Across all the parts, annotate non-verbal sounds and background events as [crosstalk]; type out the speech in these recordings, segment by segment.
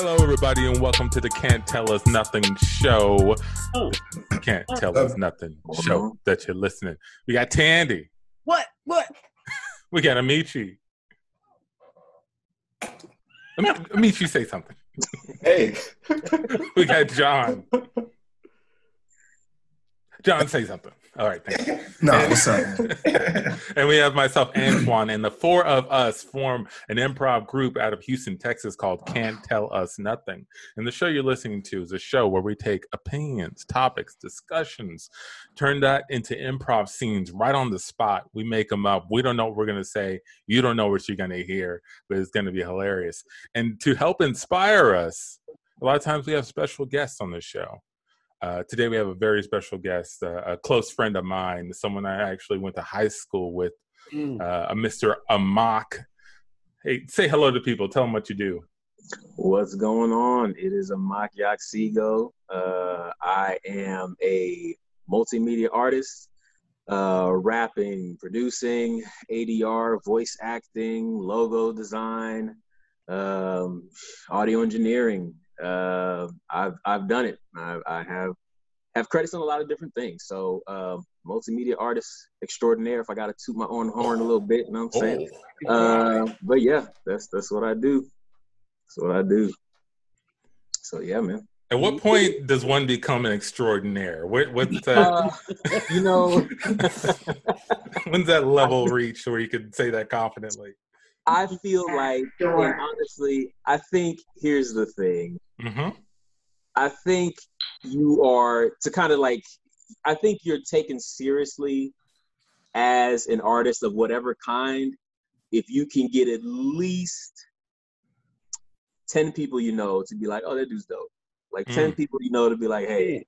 Hello, everybody, and welcome to the Can't Tell Us Nothing show. Oh. Can't oh. Tell Us Nothing show uh-huh. that you're listening. We got Tandy. What? What? [laughs] We got Amici. Am- Amici, say something. Hey, [laughs] We got John. [laughs] John, say something. All right, thank you. [laughs] No, what's up? [laughs] and we have myself, Antoine, and the four of us form an improv group out of Houston, Texas called Can't Tell Us Nothing. And the show you're listening to is a show where we take opinions, topics, discussions, turn that into improv scenes right on the spot. We make them up. We don't know what we're going to say. You don't know what you're going to hear, but it's going to be hilarious. And to help inspire us, a lot of times we have special guests on the show. Uh, today we have a very special guest, uh, a close friend of mine, someone I actually went to high school with, Mm. uh, a Mr. Amak. Hey, say hello to people. Tell them what you do. What's going on? It is a Mak Yaksigo. Uh, I am a multimedia artist, uh, rapping, producing, ADR, voice acting, logo design, um, audio engineering. Uh, I've I've done it. I, I have have credits on a lot of different things. So uh, multimedia artist extraordinaire. If I got to toot my own horn a little bit, you know what I'm saying? Uh, but yeah, that's that's what I do. That's what I do. So yeah, man. At what point does one become an extraordinaire? What, what's [laughs] that? Uh, you know, [laughs] when's that level reached where you could say that confidently? I feel like, and honestly, I think here's the thing. hmm I think you are to kind of like, I think you're taken seriously as an artist of whatever kind if you can get at least 10 people you know to be like, oh, that dude's dope. Like 10 people you know to be like, hey,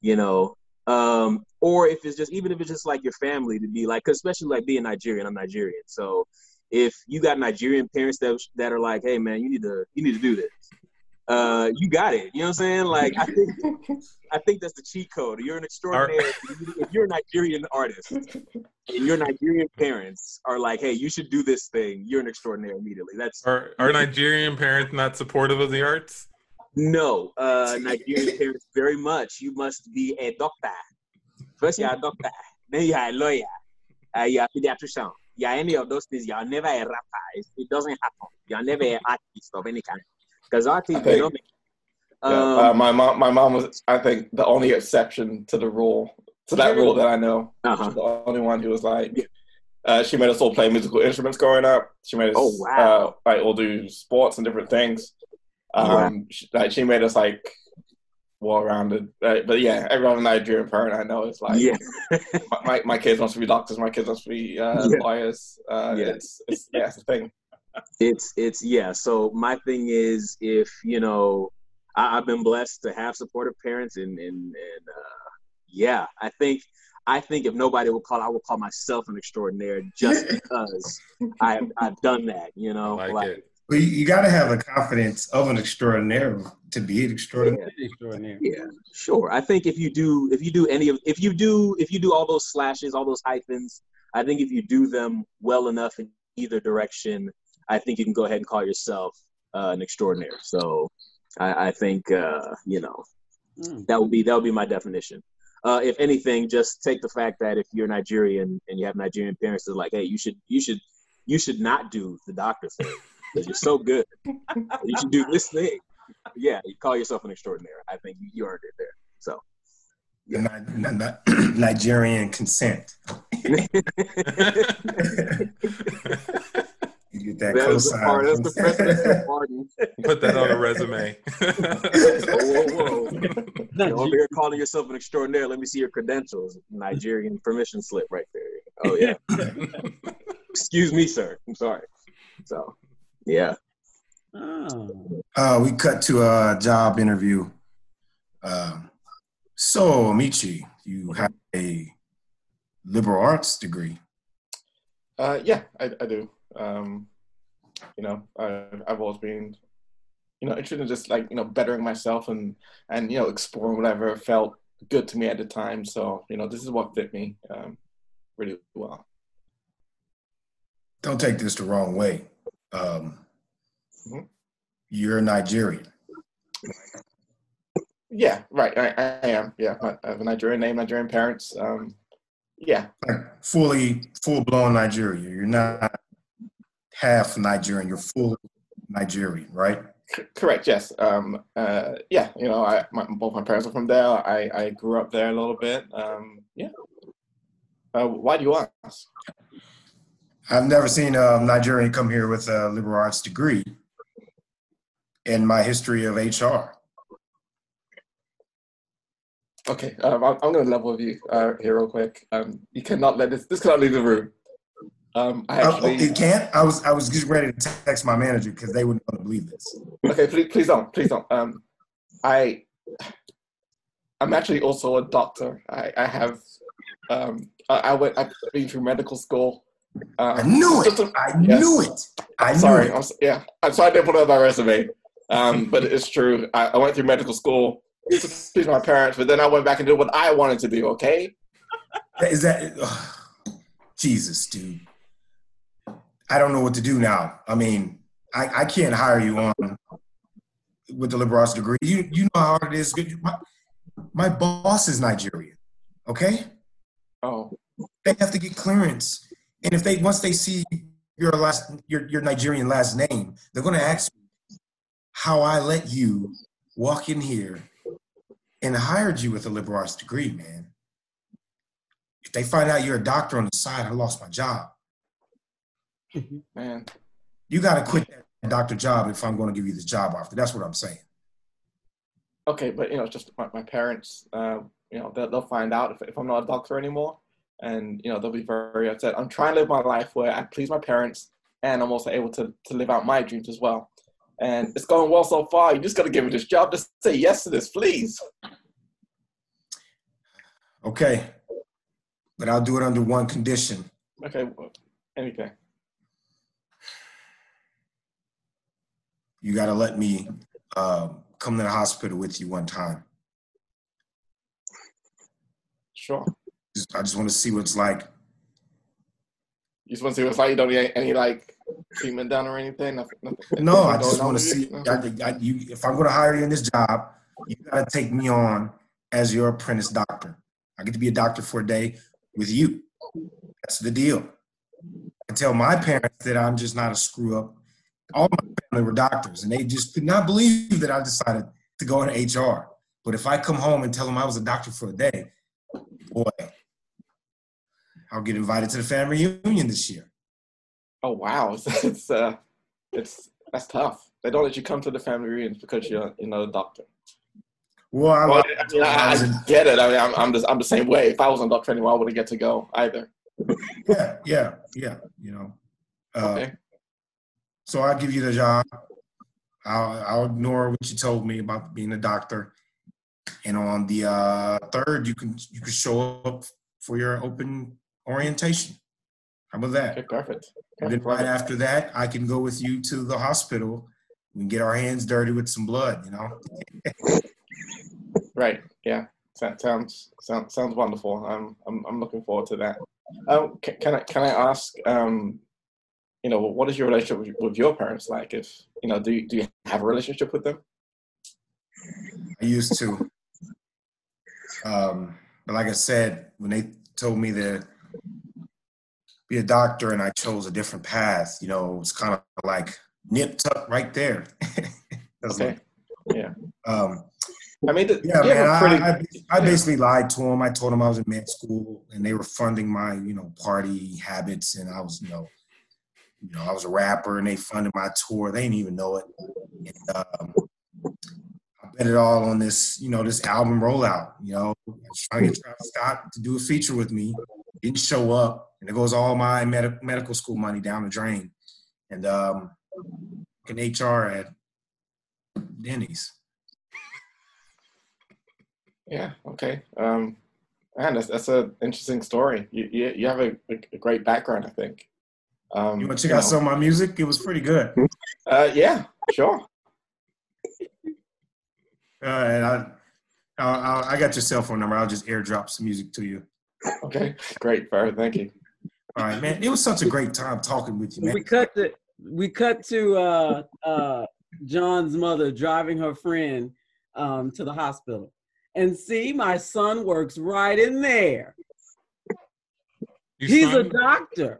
you know, um, or if it's just, even if it's just like your family to be like, 'cause especially like being Nigerian, I'm Nigerian. So if you got Nigerian parents that, that are like, hey, man, you need to, you need to do this. Uh, you got it. You know what I'm saying? Like, I think, I think that's the cheat code. You're an extraordinary. if you're a Nigerian artist and your Nigerian parents are like, "Hey, you should do this thing," you're an extraordinary immediately. That's Are, are Nigerian parents not supportive of the arts? no uh, Nigerian [laughs] parents very much. You must be a doctor. First, you're a doctor. Then you're a lawyer. Uh, you're a pediatrician. You're any of those things. You're never a rapper. It, it doesn't happen. You're never an artist of any kind. Because artists, they Okay. don't make. yeah, Um, uh, my mom, my mom was, I think, the only exception to the rule, to that rule that I know. uh-huh. The only one who was like, uh, she made us all play musical instruments growing up. She made us, Oh, wow. uh, like, all do sports and different things. Um, she, like, she made us like well-rounded. Uh, but yeah, every other Nigerian parent I know is like, yeah. my, [laughs] my, my kids must be doctors. My kids must be uh, Yeah. lawyers. Uh, Yeah. It's, it's, yeah, it's a thing. it's it's yeah so my thing is if you know I, i've been blessed to have supportive parents and and, and uh, yeah i think i think if nobody would call i would call myself an extraordinaire just [laughs] because i've i've done that you know I like it. Well, you, you got to have the confidence of an extraordinary to be an extraordinary. Extraordinary. yeah sure i think if you do if you do any of if you do if you do all those slashes all those hyphens i think if you do them well enough in either direction i think you can go ahead and call yourself uh, an extraordinaire so i, I think uh, you know Mm. that would be that would be my definition uh, if anything just take the fact that if you're nigerian and you have nigerian parents that are like hey you should you should you should not do the doctor thing because you're so good you should do this thing yeah you call yourself an extraordinary i think you, you earned it there so The Ni- Ni- Ni- [clears throat] Nigerian consent. [laughs] You get that that was the part that's the cosign. presidential Put that on a resume. [laughs] [laughs] whoa, whoa. You're over here calling yourself an extraordinary. Let me see your credentials. Nigerian permission slip right there. Oh yeah. Excuse me, sir. I'm sorry. So, yeah. Oh. Uh, we cut to a job interview. Um, so, Amici, you have a liberal arts degree. Uh, yeah, I, I do. Um, you know, I, I've always been, you know, interested in just like you know bettering myself and and you know exploring whatever felt good to me at the time. So you know, this is what fit me um, really well. Don't take this the wrong way. Um, Mhm. You're Nigerian. Yeah, right. I, I am. Yeah, I have a Nigerian name, Nigerian parents. Um, yeah, Like fully, full blown Nigeria. You're not half Nigerian. You're full Nigerian, right? c- correct. Yes. Um, uh, yeah. You know, I my, both my parents are from there. I I grew up there a little bit. Um, yeah. Uh, why do you ask? I've never seen a Nigerian come here with a liberal arts degree in my history of HR. Okay, um, I'm, I'm going to level with you uh, here real quick. Um, you cannot let this. This cannot leave the room. Um, I Oh, actually. it can't. I was I was just ready to text my manager because they wouldn't believe this. Okay, please, please don't, please don't. Um, I, I'm actually also a doctor. I, I have, um, I, I went, I've been through medical school. Um, I knew it. a- I yes. knew it. I knew sorry, it. I'm, yeah, I'm sorry I didn't put it on my resume. Um, [laughs] but it's true. I, I went through medical school to please my parents, but then I went back and did what I wanted to do. Okay. Is that ugh, Jesus, dude? I don't know what to do now. I mean, I, I can't hire you on with the liberal arts degree. You you know how hard it is. My, my boss is Nigerian. Okay, Oh, they have to get clearance, and if they once they see your last your your Nigerian last name, they're going to ask me how I let you walk in here and hired you with a liberal arts degree, man. If they find out you're a doctor on the side, I lost my job. [laughs] man. You got to quit that doctor job if I'm going to give you this job offer. That's what I'm saying. Okay, but you know, it's just my, my parents. Uh, you know, they'll, they'll find out if, if I'm not a doctor anymore, and you know, they'll be very upset. I'm trying to live my life where I please my parents, and I'm also able to to live out my dreams as well. And it's going well so far. You just got to give me this job. Just say yes to this, please. Okay, but I'll do it under one condition. Okay, anything. You got to let me um, come to the hospital with you one time. Sure. Just- I just want to see what it's like. You just want to see what it's like. You don't need any like treatment done or anything. Nothing, nothing, No, I just want to see. I, I, you, if I'm going to hire you in this job, you got to take me on as your apprentice doctor. I get to be a doctor for a day with you. That's the deal. I tell my parents that I'm just not a screw up. All my family were doctors, and they just could not believe that I decided to go into HR. But if I come home and tell them I was a doctor for a day, boy, I'll get invited to the family reunion this year. Oh wow, it's, it's uh, it's that's tough. They don't let you come to the family reunions because you're you know a doctor. Well, I, Well, I, mean, I, I get it. I mean, I'm, I'm, the, I'm the same way. If I was a doctor anymore, I wouldn't get to go either. yeah, yeah, yeah. You know, uh, Okay. so I'll give you the job. I'll, I'll ignore what you told me about being a doctor. And on the uh, third, you can you can show up for your open orientation. How about that? Okay, perfect. And then right after that, I can go with you to the hospital and get our hands dirty with some blood. You know. Right. Yeah. That sounds sounds sounds wonderful. I'm I'm I'm looking forward to that. Um, can, can I can I ask? Um, you know, what is your relationship with, with your parents like? If you know, do you, do you have a relationship with them? I used to. Um, but like I said, when they told me to be a doctor and I chose a different path, you know, it was kind of like nip tuck right there. [laughs] Okay. like, Yeah. um, I mean, th- yeah, man. pretty. I, I basically lied to them. I told them I was in med school and they were funding my, you know, party habits, and I was, you know, you know, I was a rapper and they funded my tour. They didn't even know it. And, um, I bet it all on this, you know, this album rollout. You know, I was trying to get Travis Scott to do a feature with me. Didn't show up, and it goes all my med- medical school money down the drain. And um, an HR at Denny's. Yeah. Okay. Um, man, that's that's an interesting story. You you, you have a, a great background, I think. Um, You want to check you out know. some of my music? It was pretty good. Uh, yeah. Sure. Uh, and I, I, I, I got your cell phone number. I'll just airdrop some music to you. [laughs] Okay. Great, Barry. Thank you. All right, man. It was such a great time talking with you, man. We cut to we cut to uh, uh, John's mother driving her friend um, to the hospital. And see, my son works right in there. Your He's a doctor.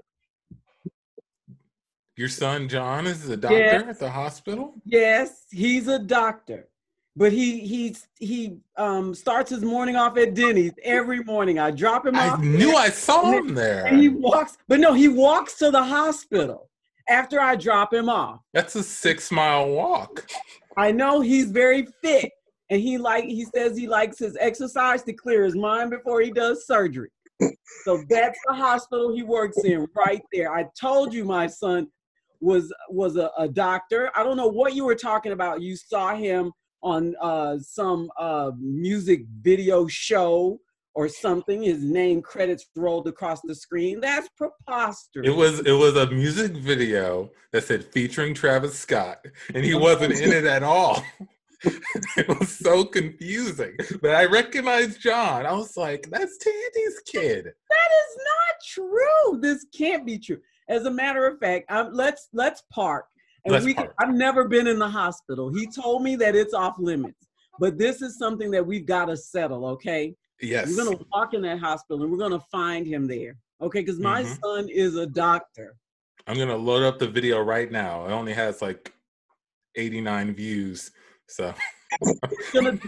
your son John is a doctor Yes. at the hospital. Yes, he's a doctor. But he he's he um starts his morning off at Denny's every morning. I drop him I off. I knew there, I saw him there. and he walks, but no, he walks to the hospital after I drop him off. That's a six mile walk. I know he's very fit, and he like he says he likes his exercise to clear his mind before he does surgery. So that's the hospital he works in right there. I told you my son was was a, a doctor. I don't know what you were talking about. You saw him on uh, some uh, music video show or something. His name credits rolled across the screen. That's preposterous. It was it was a music video that said featuring Travis Scott, and he wasn't in it at all. [laughs] it was so confusing. But I recognized John. I was like, "That's Tandy's kid." That is not true. This can't be true. As a matter of fact, um, let's let's park. And we. I've never been in the hospital. He told me that it's off limits, but this is something that we've got to settle. Okay, Yes. we're gonna walk in that hospital and we're gonna find him there. Okay, because my Mhm. son is a doctor. I'm gonna load up the video right now. It only has like 89 views, so It's gonna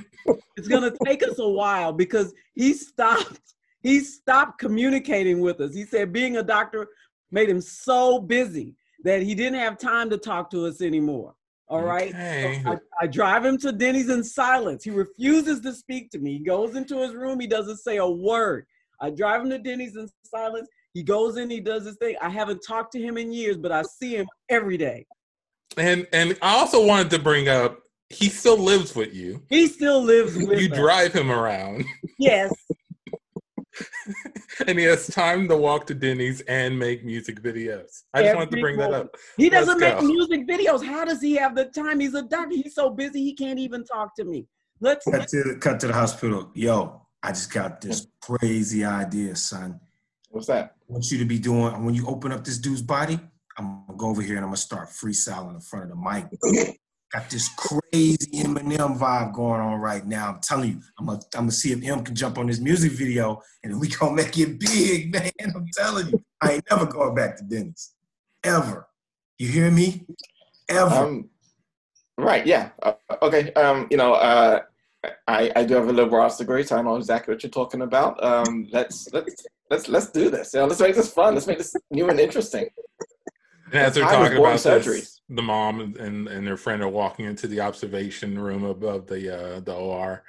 it's gonna take us a while because he stopped he stopped communicating with us. He said being a doctor made him so busy that he didn't have time to talk to us anymore. All right. So I, I drive him to Denny's in silence. He refuses to speak to me. He goes into his room. He doesn't say a word. I drive him to Denny's in silence. He goes in. He does his thing. I haven't talked to him in years, but I see him every day. And and I also wanted to bring up he still lives with you. He still lives with You us. drive him around, [laughs] Yes. [laughs] and he has time to walk to Denny's and make music videos. I just wanted to Every bring that up. He Let's doesn't make go. music videos. How does he have the time? He's a doctor. He's so busy he can't even talk to me. Let's Cut to the cut to the hospital. Yo, I just got this crazy idea, son. What's that? I want you to be doing when you open up this dude's body. I'm gonna go over here and I'm gonna start freestyling in front of the mic. [laughs] Got this crazy Eminem vibe going on right now. I'm telling you, I'm gonna, I'm gonna see if M can jump on this music video and we gonna make it big, [laughs] man. I'm telling you, I ain't never going back to Denny's, ever. You hear me? Ever. Um, right. Yeah. Uh, okay. Um, you know, uh, I I do have a liberal arts degree, so I know exactly what you're talking about. Um, let's let's let's let's do this. You know, let's make this fun. Let's make this new and interesting. And as they're talking about surgery. this, the mom and, and their friend are walking into the observation room above the uh, the OR.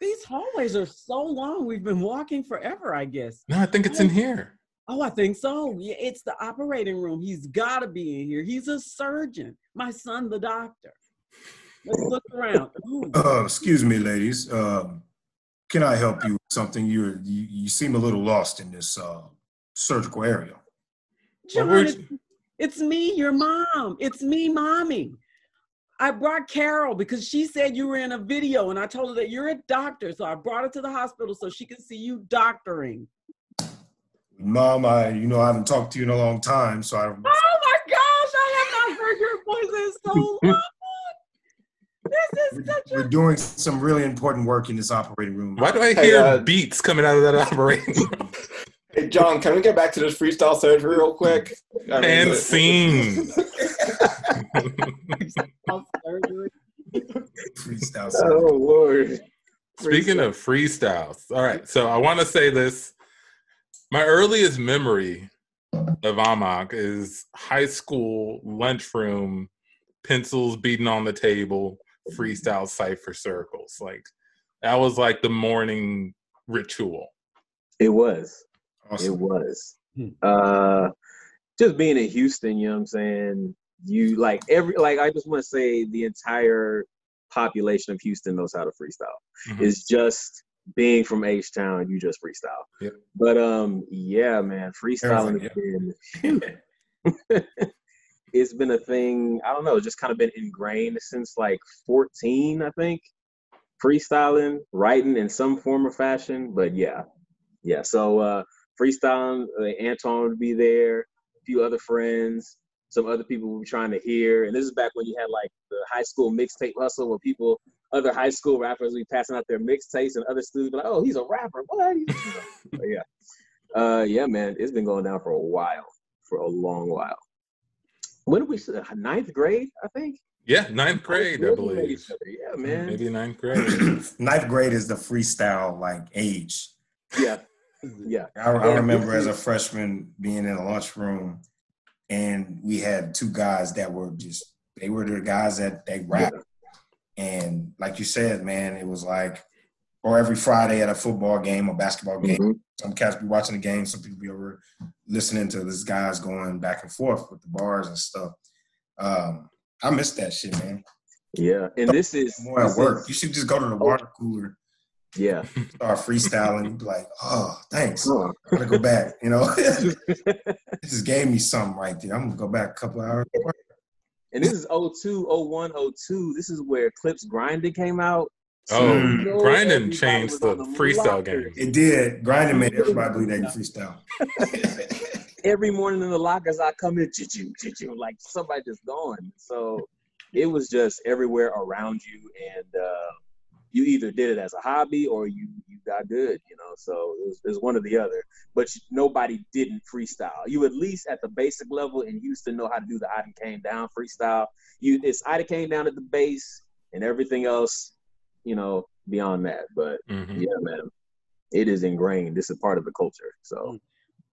these hallways are so long. We've been walking forever, I guess. No, I think it's in here. Oh, I think so. Yeah, it's the operating room. He's got to be in here. He's a surgeon. My son, the doctor. Let's look around. [laughs] Ooh, Uh, excuse me, ladies. Um, can I help you with something? You're, you you seem a little lost in this uh, surgical area. John, we're- it's, it's me, your mom. It's me, mommy. I brought Carol because she said you were in a video, and I told her that you're a doctor. So I brought her to the hospital so she can see you doctoring. Mom, I you know I haven't talked to you in a long time, so I Oh my gosh, I have not heard your voice in so long. This is such we're a doing some really important work in this operating room. Why do I Hey, hear uh, beats coming out of that operating room? [laughs] Hey, John, can we get back to this freestyle surgery real quick? I mean, and scene. [laughs] surgery. Freestyle. Oh Lord. Speaking of freestyles, all right. So I want to say this. My earliest memory of Amak is high school lunchroom, pencils beating on the table, freestyle cipher circles. Like that was like the morning ritual. It was. It was. Hmm. Uh just being in Houston, you know what I'm saying? You like every like I just want to say the entire population of Houston knows how to freestyle. Mhm. It's just being from H Town, you just freestyle. Yep. But um yeah, man, freestyling has [laughs] been it's been a thing, I don't know, just kind of been ingrained since like 14, I think. Freestyling, writing in some form or fashion, but yeah. Yeah, so uh freestyling, uh, Anton would be there, a few other friends, some other people we were trying to hear. And this is back when you had like the high school mixtape hustle where people other high school rappers would be passing out their mixtapes, and other students be like, "Oh, he's a rapper." What? [laughs] but yeah, uh, yeah, man, it's been going down for a while, for a long while. When did we? Ninth grade, I think. Yeah, ninth grade, I believe. Yeah, man. Maybe ninth grade. [clears throat] Ninth grade is the freestyle like age. Yeah, yeah. I, I remember as a freshman being in a lunchroom, and we had two guys that were just they were the guys that they rap. And like you said, man, it was like, or every Friday at a football game or basketball game, Mhm. some cats be watching the game, some people be over listening to this guys going back and forth with the bars and stuff. Um, I miss that shit, man. Yeah, and this is More at work. is- You should just go to the water cooler, yeah. start freestyling, be like, oh, thanks. Huh. I'm gonna go back, you know. [laughs] it just gave me something right there. I'm gonna go back a couple hours. And this is 02, 01, 02. This is where Clipse Grinding came out. Oh, Mm. Grinding changed the the freestyle locker. game. It did. Grinding made everybody believe they [laughs] can freestyle. [laughs] Every morning in the lockers, I come in, choo choo like somebody just gone. So it was just everywhere around you, and uh, you either did it as a hobby or you you got good, you know. So it was, it was one or the other. But you, nobody didn't freestyle. You at least at the basic level in Houston know how to do the I done came down freestyle. You it's I done came down at the base, and everything else, you know, beyond that. But Mhm. yeah, man, it is ingrained. This is part of the culture. So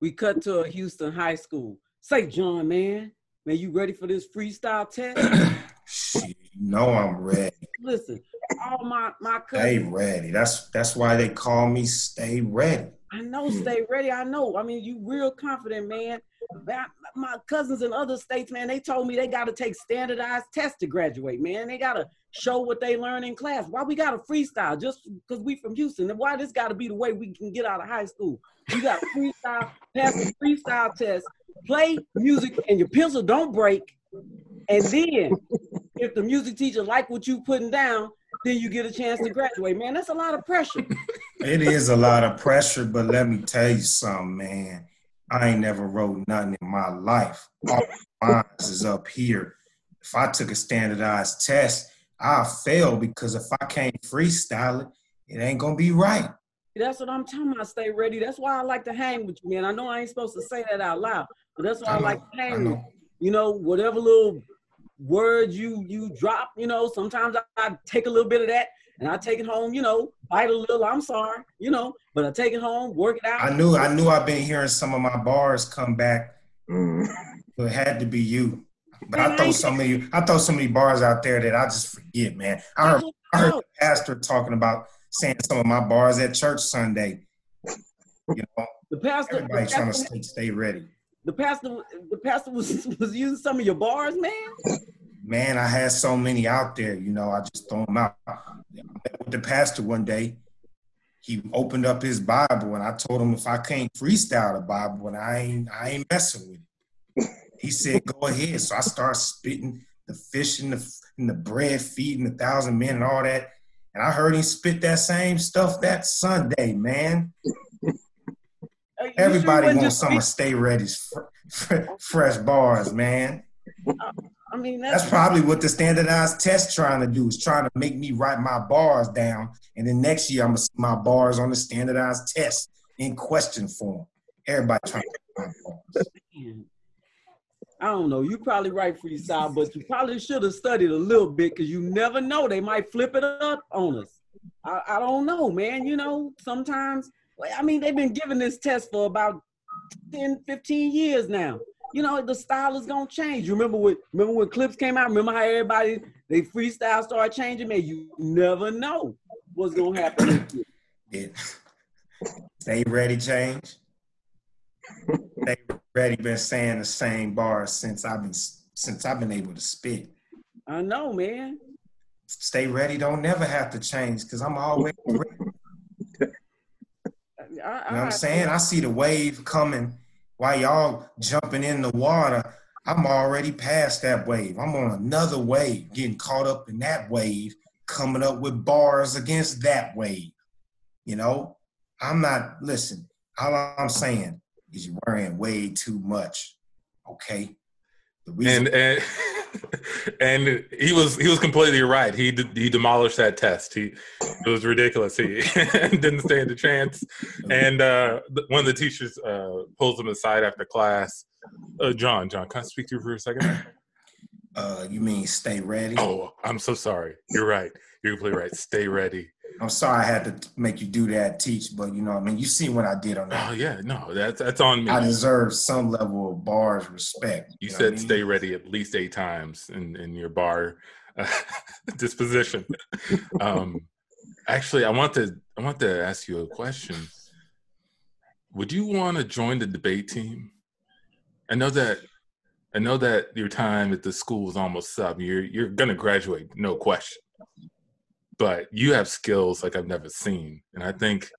We cut to a Houston high school. Say, John, man, man, you ready for this freestyle test? [clears throat] [clears throat] You know I'm ready. Listen, all my my cousins, Stay ready. That's that's why they call me Stay Ready. I know, stay ready. I know. I mean, you real confident, man. My, my cousins in other states, man, they told me they got to take standardized tests to graduate, man. They got to show what they learn in class. Why we got to freestyle just because we from Houston? And why this got to be the way we can get out of high school? You got to freestyle, pass the freestyle test, play music, and your pencil don't break. And then, if the music teacher like what you putting down, then you get a chance to graduate. Man, that's a lot of pressure. [laughs] It is a lot of pressure, but let me tell you something, man. I ain't never wrote nothing in my life. All my [laughs] lines is up here. If I took a standardized test, I'll fail because if I can't freestyle it, it ain't gonna be right. That's what I'm talking about. Stay ready. That's why I like to hang with you, man. I know I ain't supposed to say that out loud, but that's why I, I like to I hang with you. You know, whatever little words you you drop, you know, sometimes I, I take a little bit of that and I take it home, you know, bite a little, I'm sorry, you know, but I take it home, work it out. I knew I knew I've been hearing some of my bars come back, mm. [laughs] but it had to be you. But Man, I I throw ain't- so many I throw so many bars out there that I just forget, man. I heard I heard the pastor talking about saying some of my bars at church Sunday. You know, the pastor, the everybody trying to stay, stay ready. The pastor, the pastor was [laughs] was using some of your bars, man. Man, I had so many out there, you know, I just throw them out. I met with the pastor one day. He opened up his Bible and I told him if I can't freestyle the Bible and I ain't I ain't messing with it. He said, go ahead. So I started spitting the fish and the and the bread feeding a thousand men and all that. And I heard him spit that same stuff that Sunday, man. Uh, you sure Everybody wants just some of Stay Ready's fr- fr- fresh bars, man. I mean, that's, That's probably what the standardized test trying to do is trying to make me write my bars down, and then next year I'm gonna see my bars on the standardized test in question form. Everybody trying to write my bars. Man, I don't know. You probably right freestyle, but you probably should have studied a little bit because you never know. They might flip it up on us. I, I don't know, man. You know, sometimes, well, I mean, they've been giving this test for about 10, 15 years now. You know, the style is gonna change. You remember when remember when Clipse came out? Remember how everybody they freestyle started changing? Man, you never know what's gonna happen. It, stay ready, change. Stay ready. Been saying the same bars since I've been since I've been able to spit. I know, man. Stay ready. Don't never have to change because I'm always ready. I, You know what I'm saying? I see the wave coming while y'all jumping in the water. I'm already past that wave. I'm on another wave, getting caught up in that wave, coming up with bars against that wave. You know, I'm not, listen, all I'm saying is you're worrying way too much. Okay? The reason And and [laughs] [laughs] and he was he was completely right. He he demolished that test. He it was ridiculous. He [laughs] didn't stand a chance. And uh, one of the teachers uh, pulls him aside after class. Uh, John, John, can I speak to you for a second? Uh, you mean stay ready? Oh, I'm so sorry. You're right. You're completely right. Stay ready. I'm sorry I had to make you do that, teach, but you know, I mean, you see what I did on that. Oh yeah, no, that's that's on me. I deserve some level of bars respect. You, you said I mean? stay ready at least eight times in in your bar uh, [laughs] disposition. um, actually, I want to I want to ask you a question. Would you want to join the debate team? I know that I know that your time at the school is almost up. You're you're gonna graduate, no question but you have skills like I've never seen. And I think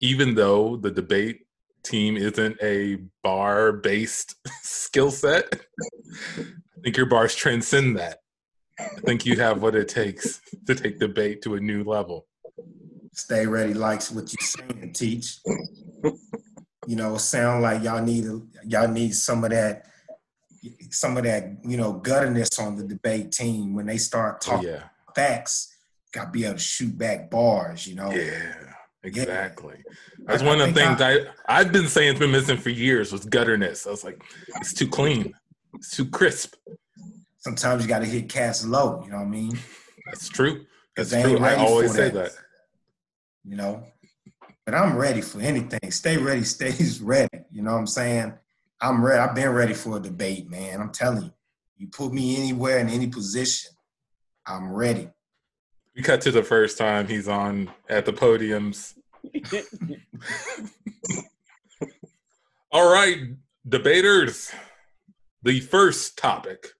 even though the debate team isn't a bar based [laughs] skill set, I think your bars transcend that. I think you have what it takes to take debate to a new level. Stay ready likes what you say and teach. You know, sound like y'all need y'all need some of that some of that, you know, gutterness on the debate team when they start oh, talking oh, yeah. facts got to be able to shoot back bars, you know? Yeah, exactly. Yeah. That's I, one of the things I, I, I've been saying has been missing for years was gutterness. I was like, it's too clean, it's too crisp. Sometimes you got to hit cast low, you know what I mean? That's true. That's true. I always say that. You know? But I'm ready for anything. Stay ready, [laughs] stays ready. You know what I'm saying? I'm ready. I've been ready for a debate, man. I'm telling you. You put me anywhere in any position, I'm ready. We cut to the first time he's on at the podiums. [laughs] All right, debaters. The first topic.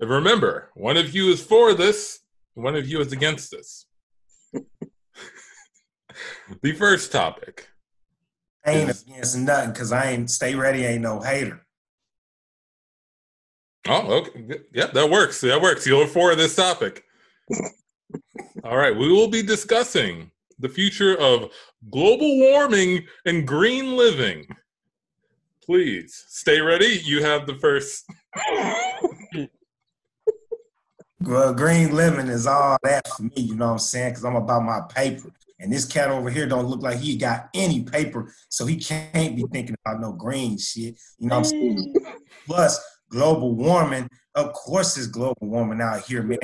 And remember, one of you is for this, one of you is against this. [laughs] the first topic. I ain't is, against nothing because I ain't stay ready, ain't no hater. Oh, okay. Yeah, that works. That works. You're for this topic. All right, we will be discussing the future of global warming and green living. Please stay ready. You have the first. well, green living is all that for me, you know what I'm saying? Because I'm about my paper. And this cat over here don't look like he got any paper, so he can't be thinking about no green shit. You know what I'm saying? [laughs] Plus, global warming, of course, it's global warming out here, man.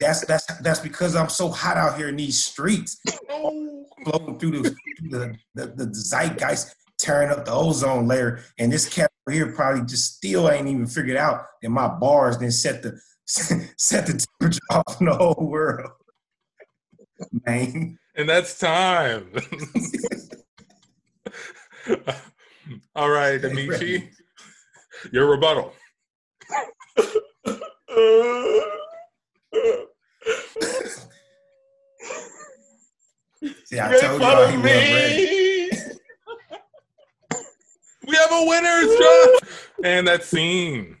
That's that's that's because I'm so hot out here in these streets, flowing through the, the, the, the zeitgeist, tearing up the ozone layer. And this cat over here probably just still ain't even figured out that my bars then set the [laughs] set the temperature [laughs] off in the whole world. Man. And that's time. [laughs] All right, Amici, your rebuttal. [laughs] See, I told y'all he was ready. we have a winner, John. and that scene.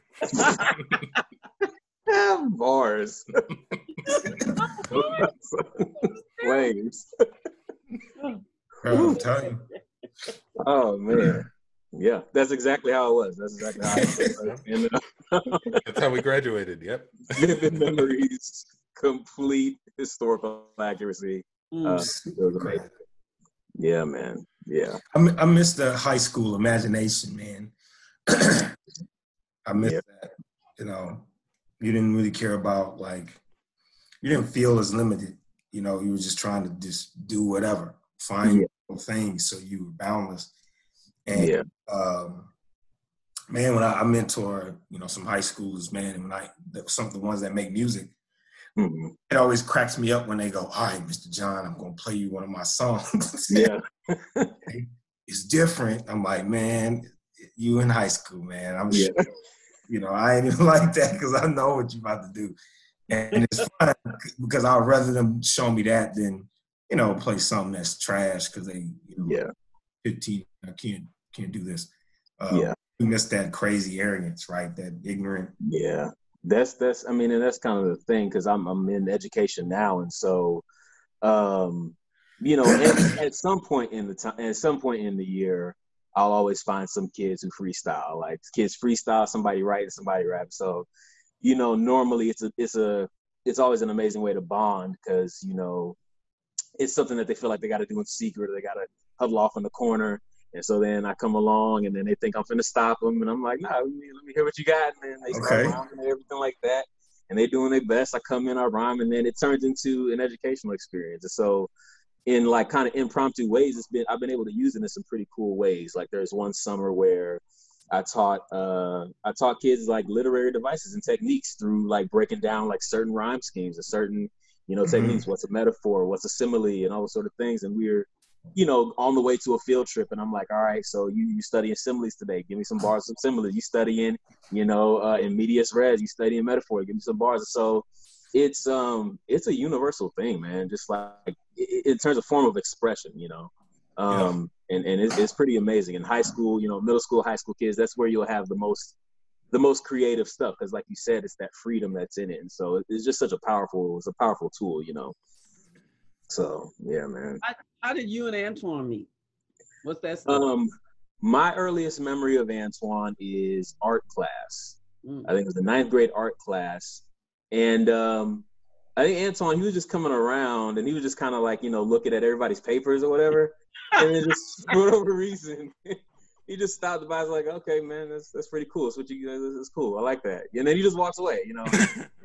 Bars. [laughs] Flames. Bro, I'm telling you. Oh man. Yeah, that's exactly how it was. That's exactly how it was. [laughs] [laughs] that's how we graduated. Yep. Vivid memories, complete historical accuracy. Uh, yeah, man. Yeah. I, I miss the high school imagination, man. [clears throat] I miss yeah. that. You know, you didn't really care about like you didn't feel as limited. You know, you were just trying to just do whatever, find yeah. things. So you were boundless. And yeah. um, man, when I, I, mentor, you know, some high schoolers, man, and when I some of the ones that make music, Mm-hmm. It always cracks me up when they go, "All right, Mr. John, I'm gonna play you one of my songs." [laughs] yeah, it's different. I'm like, man, you in high school, man. I'm yeah. sure, you know, I ain't even [laughs] like that because I know what you're about to do, and it's [laughs] fun because I'd rather them show me that than you know play something that's trash because they, you know, yeah, 15, I can't can't do this. Uh, yeah, we miss that crazy arrogance, right? That ignorant. Yeah, that's that's I mean, and that's kind of the thing because I'm I'm in education now, and so, um, you know, at, at some point in the time, at some point in the year, I'll always find some kids who freestyle. Like kids freestyle, somebody writing, somebody rap. So, you know, normally it's a it's a it's always an amazing way to bond because you know it's something that they feel like they got to do in secret or they got to huddle off in the corner. And so then I come along and then they think I'm finna stop them. And I'm like, nah, let me, let me hear what you got. And then they start Okay. rhyming and everything like that. And they doing their best. I come in, I rhyme, and then it turns into an educational experience. And so in like kind of impromptu ways, it's been I've been able to use it in some pretty cool ways. Like there's one summer where I taught uh I taught kids like literary devices and techniques through like breaking down like certain rhyme schemes and certain you know Mhm. techniques. What's a metaphor? What's a simile? And all those sort of things. And we were you know on the way to a field trip, and I'm like, all right, so you you studying similes today? Give me some bars, some similes. You studying you know uh, in medias res? You studying metaphor? Give me some bars. So it's um it's a universal thing, man. Just like i- i- in terms of form of expression, you know. Um, and and it's, it's pretty amazing. In high school, you know, middle school, high school kids, that's where you'll have the most the most creative stuff because, like you said, it's that freedom that's in it, and so it's just such a powerful it's a powerful tool, you know. So yeah, man. How did you and Antoine meet? What's that? story? Um, my earliest memory of Antoine is art class. Mm. I think it was the ninth grade art class. And um, I think Antoine, he was just coming around and he was just kind of like, you know, looking at everybody's papers or whatever. and then just [laughs] for whatever reason, [laughs] he just stopped by. I like, okay, man, that's that's pretty cool. That's what you guys, that's cool. I like that. And then he just walks away, you know. [laughs] [laughs]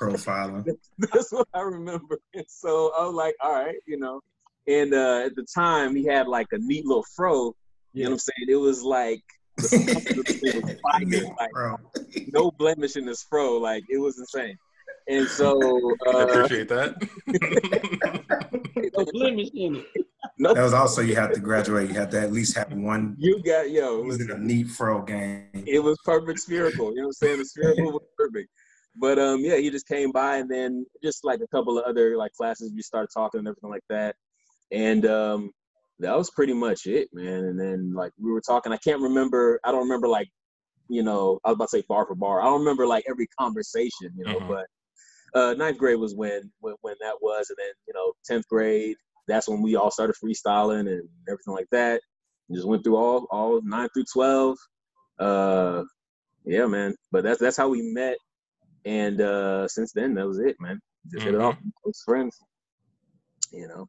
Profiling. [laughs] That's what I remember. And so I was like, all right, you know. And uh, at the time, he had like a neat little fro. You know what I'm saying? It was like it was fire, like no blemish in this fro. Like it was insane. And so I uh, appreciate that. No blemish in it. No, That was also you had to graduate. You had to at least have one. you got yo. It Was was, in a neat fro game? it was perfect spherical. You know what I'm saying? The spherical was perfect. But um, yeah, he just came by, and then just like a couple of other like classes, we started talking and everything like that. And um, that was pretty much it, man. And then like we were talking, I can't remember. I don't remember like, you know, I was about to say bar for bar. I don't remember like every conversation, you know. Mhm. But uh, ninth grade was when, when when that was, and then you know, tenth grade. That's when we all started freestyling and everything like that. Just went through all all nine through twelve. Uh, yeah, man. But that's that's how we met, and uh, since then that was it, man. Just hit it off, close friends. You know,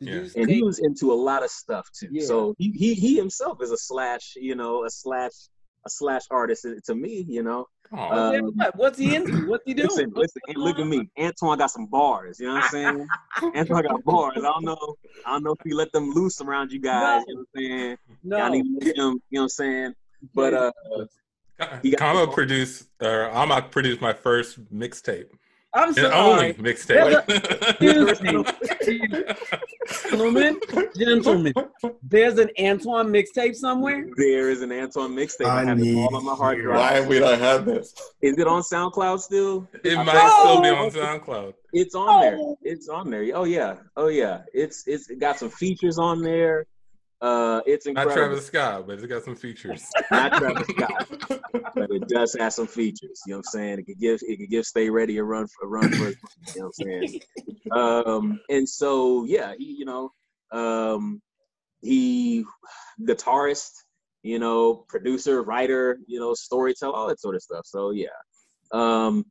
Yeah. and he was into a lot of stuff too. Yeah. So he, he he himself is a slash, you know, a slash a slash artist to me, you know. Aw, Uh, what? What's he into? What's he doing? Listen, listen, look at me. Antoine got some bars. You know what I'm saying? [laughs] Antoine got bars. I don't know. I don't know if he let them loose around you guys. You know what I'm saying? No. Y'all need to let him. You know what I'm saying? But uh, he got- I'm gonna produce, or I'm gonna produce my first mixtape, I'm and sorry. only mixtape. Gentlemen, gentlemen, there's an Antoine mixtape somewhere. there is an Antoine mixtape. I, I have it need all on my hard drive. Why we don't have this? Is it on SoundCloud still? it I might think- still be on SoundCloud. It's on there. Oh. It's on there. Oh yeah. Oh yeah. It's it's it got some features on there. Uh, it's Not. Travis Scott, but it's got some features. [laughs] Not Travis Scott, but it does have some features. You know what I'm saying? It could give it could give Stay Ready a run for a run for. You know what I'm saying? Um, and so yeah, he you know um, he guitarist, you know, producer, writer, you know, storyteller, all that sort of stuff. So yeah, um,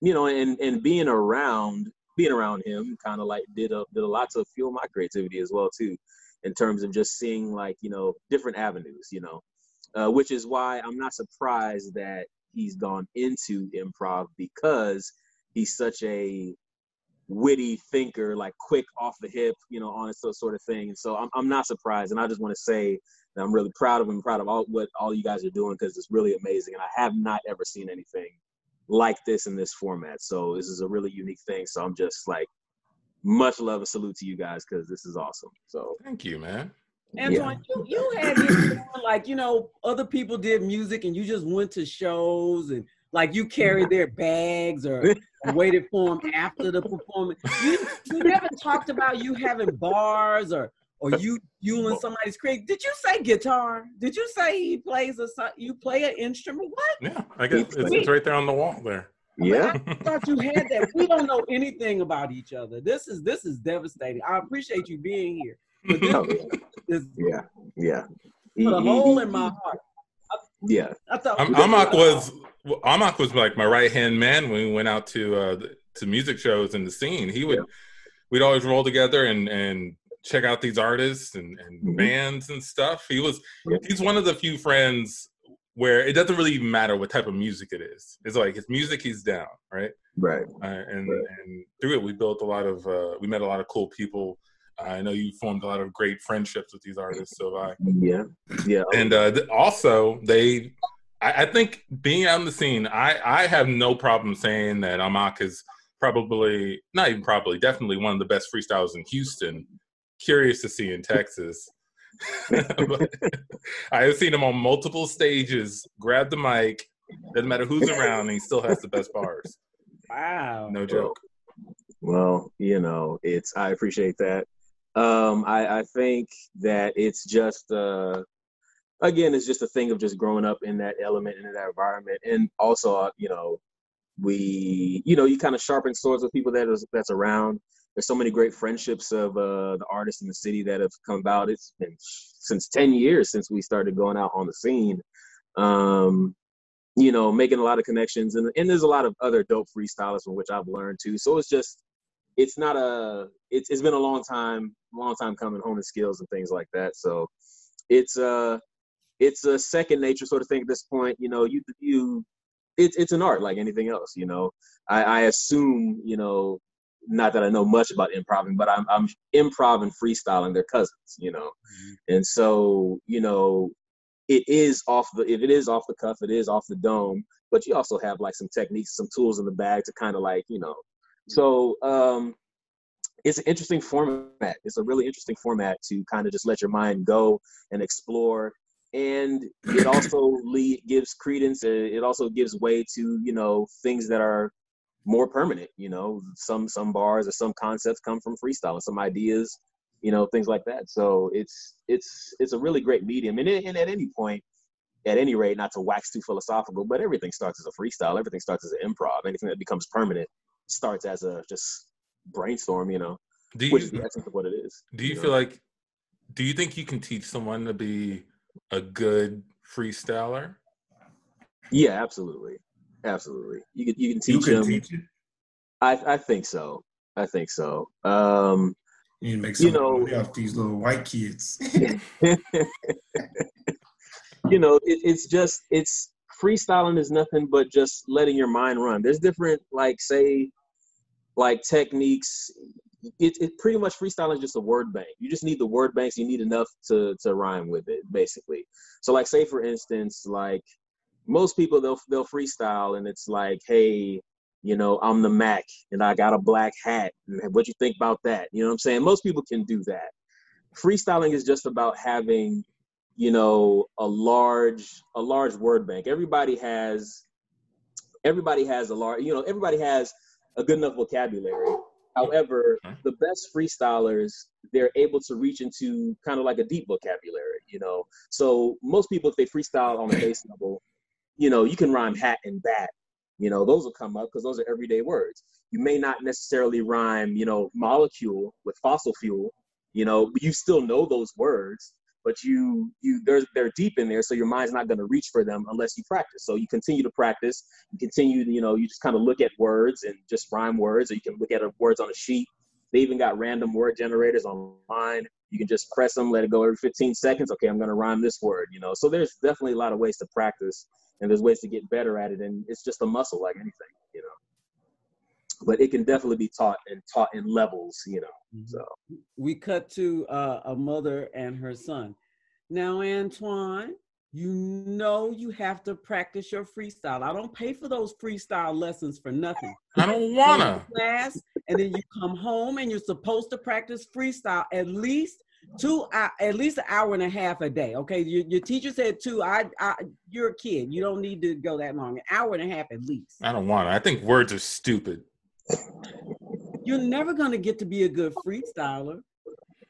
you know, and and being around being around him kind of like did a did a lot to fuel my creativity as well too, in terms of just seeing like you know different avenues, you know, uh, which is why I'm not surprised that he's gone into improv because he's such a witty thinker, like quick off the hip, you know, on so sort of thing. So I'm I'm not surprised, and I just want to say that I'm really proud of him, proud of all what all you guys are doing because it's really amazing, and I have not ever seen anything like this in this format. So this is a really unique thing. So I'm just like much love and salute to you guys because this is awesome. So Thank you, man. Antoine, you, you had this going, like you know other people did music and you just went to shows and like you carried their bags or [laughs] waited for them after the performance. You, you never talked about you having bars or or you fueling somebody's create. Did you say guitar? Did you say he plays a you play an instrument? What? Yeah, I guess it's, it's right there on the wall there. Yeah, I thought you had that. We don't know anything about each other. This is this is devastating. I appreciate you being here. But this, Oh, this yeah, yeah. Put a he- hole in my heart. Yeah. I thought Am- Amak was Amak was like my right hand man when we went out to uh, to music shows in the scene. He would we'd always roll together and and check out these artists and, and Mhm. bands and stuff. He was Yeah. he's one of the few friends where it doesn't really even matter what type of music it is. It's like his music, he's down, right? Right. Uh, and Right. and through it, we built a lot of uh, we met a lot of cool people. I know you formed a lot of great friendships with these artists, so I Yeah. Yeah. and uh, th- also they I, I think being out in the scene i i have no problem saying that amak is probably not even probably definitely one of the best freestyles in houston curious to see in texas [laughs] i have seen him on multiple stages grab the mic doesn't matter who's around and he still has the best bars wow. no joke Well, you know, it's I appreciate that. Um, I, I think that it's just uh again, it's just a thing of just growing up in that element and in that environment. And also, uh, you know, we you know, you kind of sharpen swords with people that is that's around. There's so many great friendships of uh the artists in the city that have come about. It's been since 10 years since we started going out on the scene. Um you know, making a lot of connections and, and there's a lot of other dope freestylers from which I've learned too. So it's just it's not a it's it's been a long time, long time coming, honing skills and things like that. So it's uh it's a second nature sort of thing at this point. You know, you you it's it's an art like anything else, you know. I, I assume, you know, not that I know much about improv, but I'm I'm improv and freestyling their cousins, you know. And so, you know, it is off the if it is off the cuff, it is off the dome, but you also have like some techniques, some tools in the bag to kind of like, you know. So um it's an interesting format. It's a really interesting format to kind of just let your mind go and explore. And it [coughs] also lead, gives credence. It also gives way to you know things that are more permanent. You know, some some bars or some concepts come from freestyling. Some ideas, you know, things like that. So it's it's it's a really great medium. And, it, and at any point, at any rate, not to wax too philosophical, but everything starts as a freestyle. Everything starts as an improv. Anything that becomes permanent starts as a just brainstorm. You know do which is you the essence of what it is. do you know? feel like do you think you can teach someone to be a good freestyler Yeah, absolutely, absolutely. You can you can You teach can them. teach. I I think so. I think so. Um, You make You some know- money off these little white kids. [laughs] you know, it, it's just it's freestyling is nothing but just letting your mind run. There's different like say like techniques. It, it pretty much freestyling is just a word bank. You just need the word banks. You need enough to to rhyme with it, basically. So like say for instance, like most people they'll they'll freestyle and it's like, hey, you know, I'm the Mac and I got a black hat. And what you think about that? You know what I'm saying? Most people can do that. Freestyling is just about having, you know, a large a large word bank. Everybody has everybody has a large, you know, everybody has a good enough vocabulary. However, the best freestylers, they're able to reach into kind of like a deep vocabulary, you know. So most people, if they freestyle on a base level, you know, you can rhyme hat and bat. You know, those will come up because those are everyday words. You may not necessarily rhyme, you know, molecule with fossil fuel, you know, but you still know those words, but you you they're they're deep in there, so your mind's not going to reach for them unless you practice. So you continue to practice, you continue, you know, you just kind of look at words and just rhyme words, or you can look at words on a sheet. They even got random word generators online. You can just press them, let it go every 15 seconds. Okay, I'm going to rhyme this word, you know. So there's definitely a lot of ways to practice and there's ways to get better at it and it's just a muscle like anything you know but it can definitely be taught and taught in levels you know so we cut to uh, a mother and her son. Now, Antoine, you know you have to practice your freestyle. I don't pay for those freestyle lessons for nothing. i don't wanna class, and then you come home and you're supposed to practice freestyle at least two, hou- at least an hour and a half a day. Okay, your, your teacher said two. I, I, you're a kid. You don't need to go that long. An hour and a half at least. i don't wanna i think words are stupid You're never gonna get to be a good freestyler.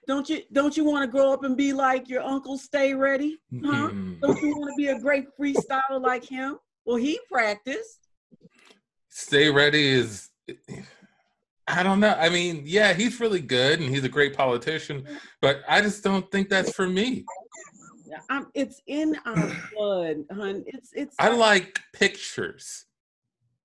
Don't you? Don't you want to grow up and be like your uncle? Stay ready, huh? Mm. Don't you want to be a great freestyler like him? Well, he practiced. stay ready is i don't know i mean yeah he's really good and he's a great politician but i just don't think that's for me I'm, it's in our [clears throat] blood, hun. It's it's I like pictures.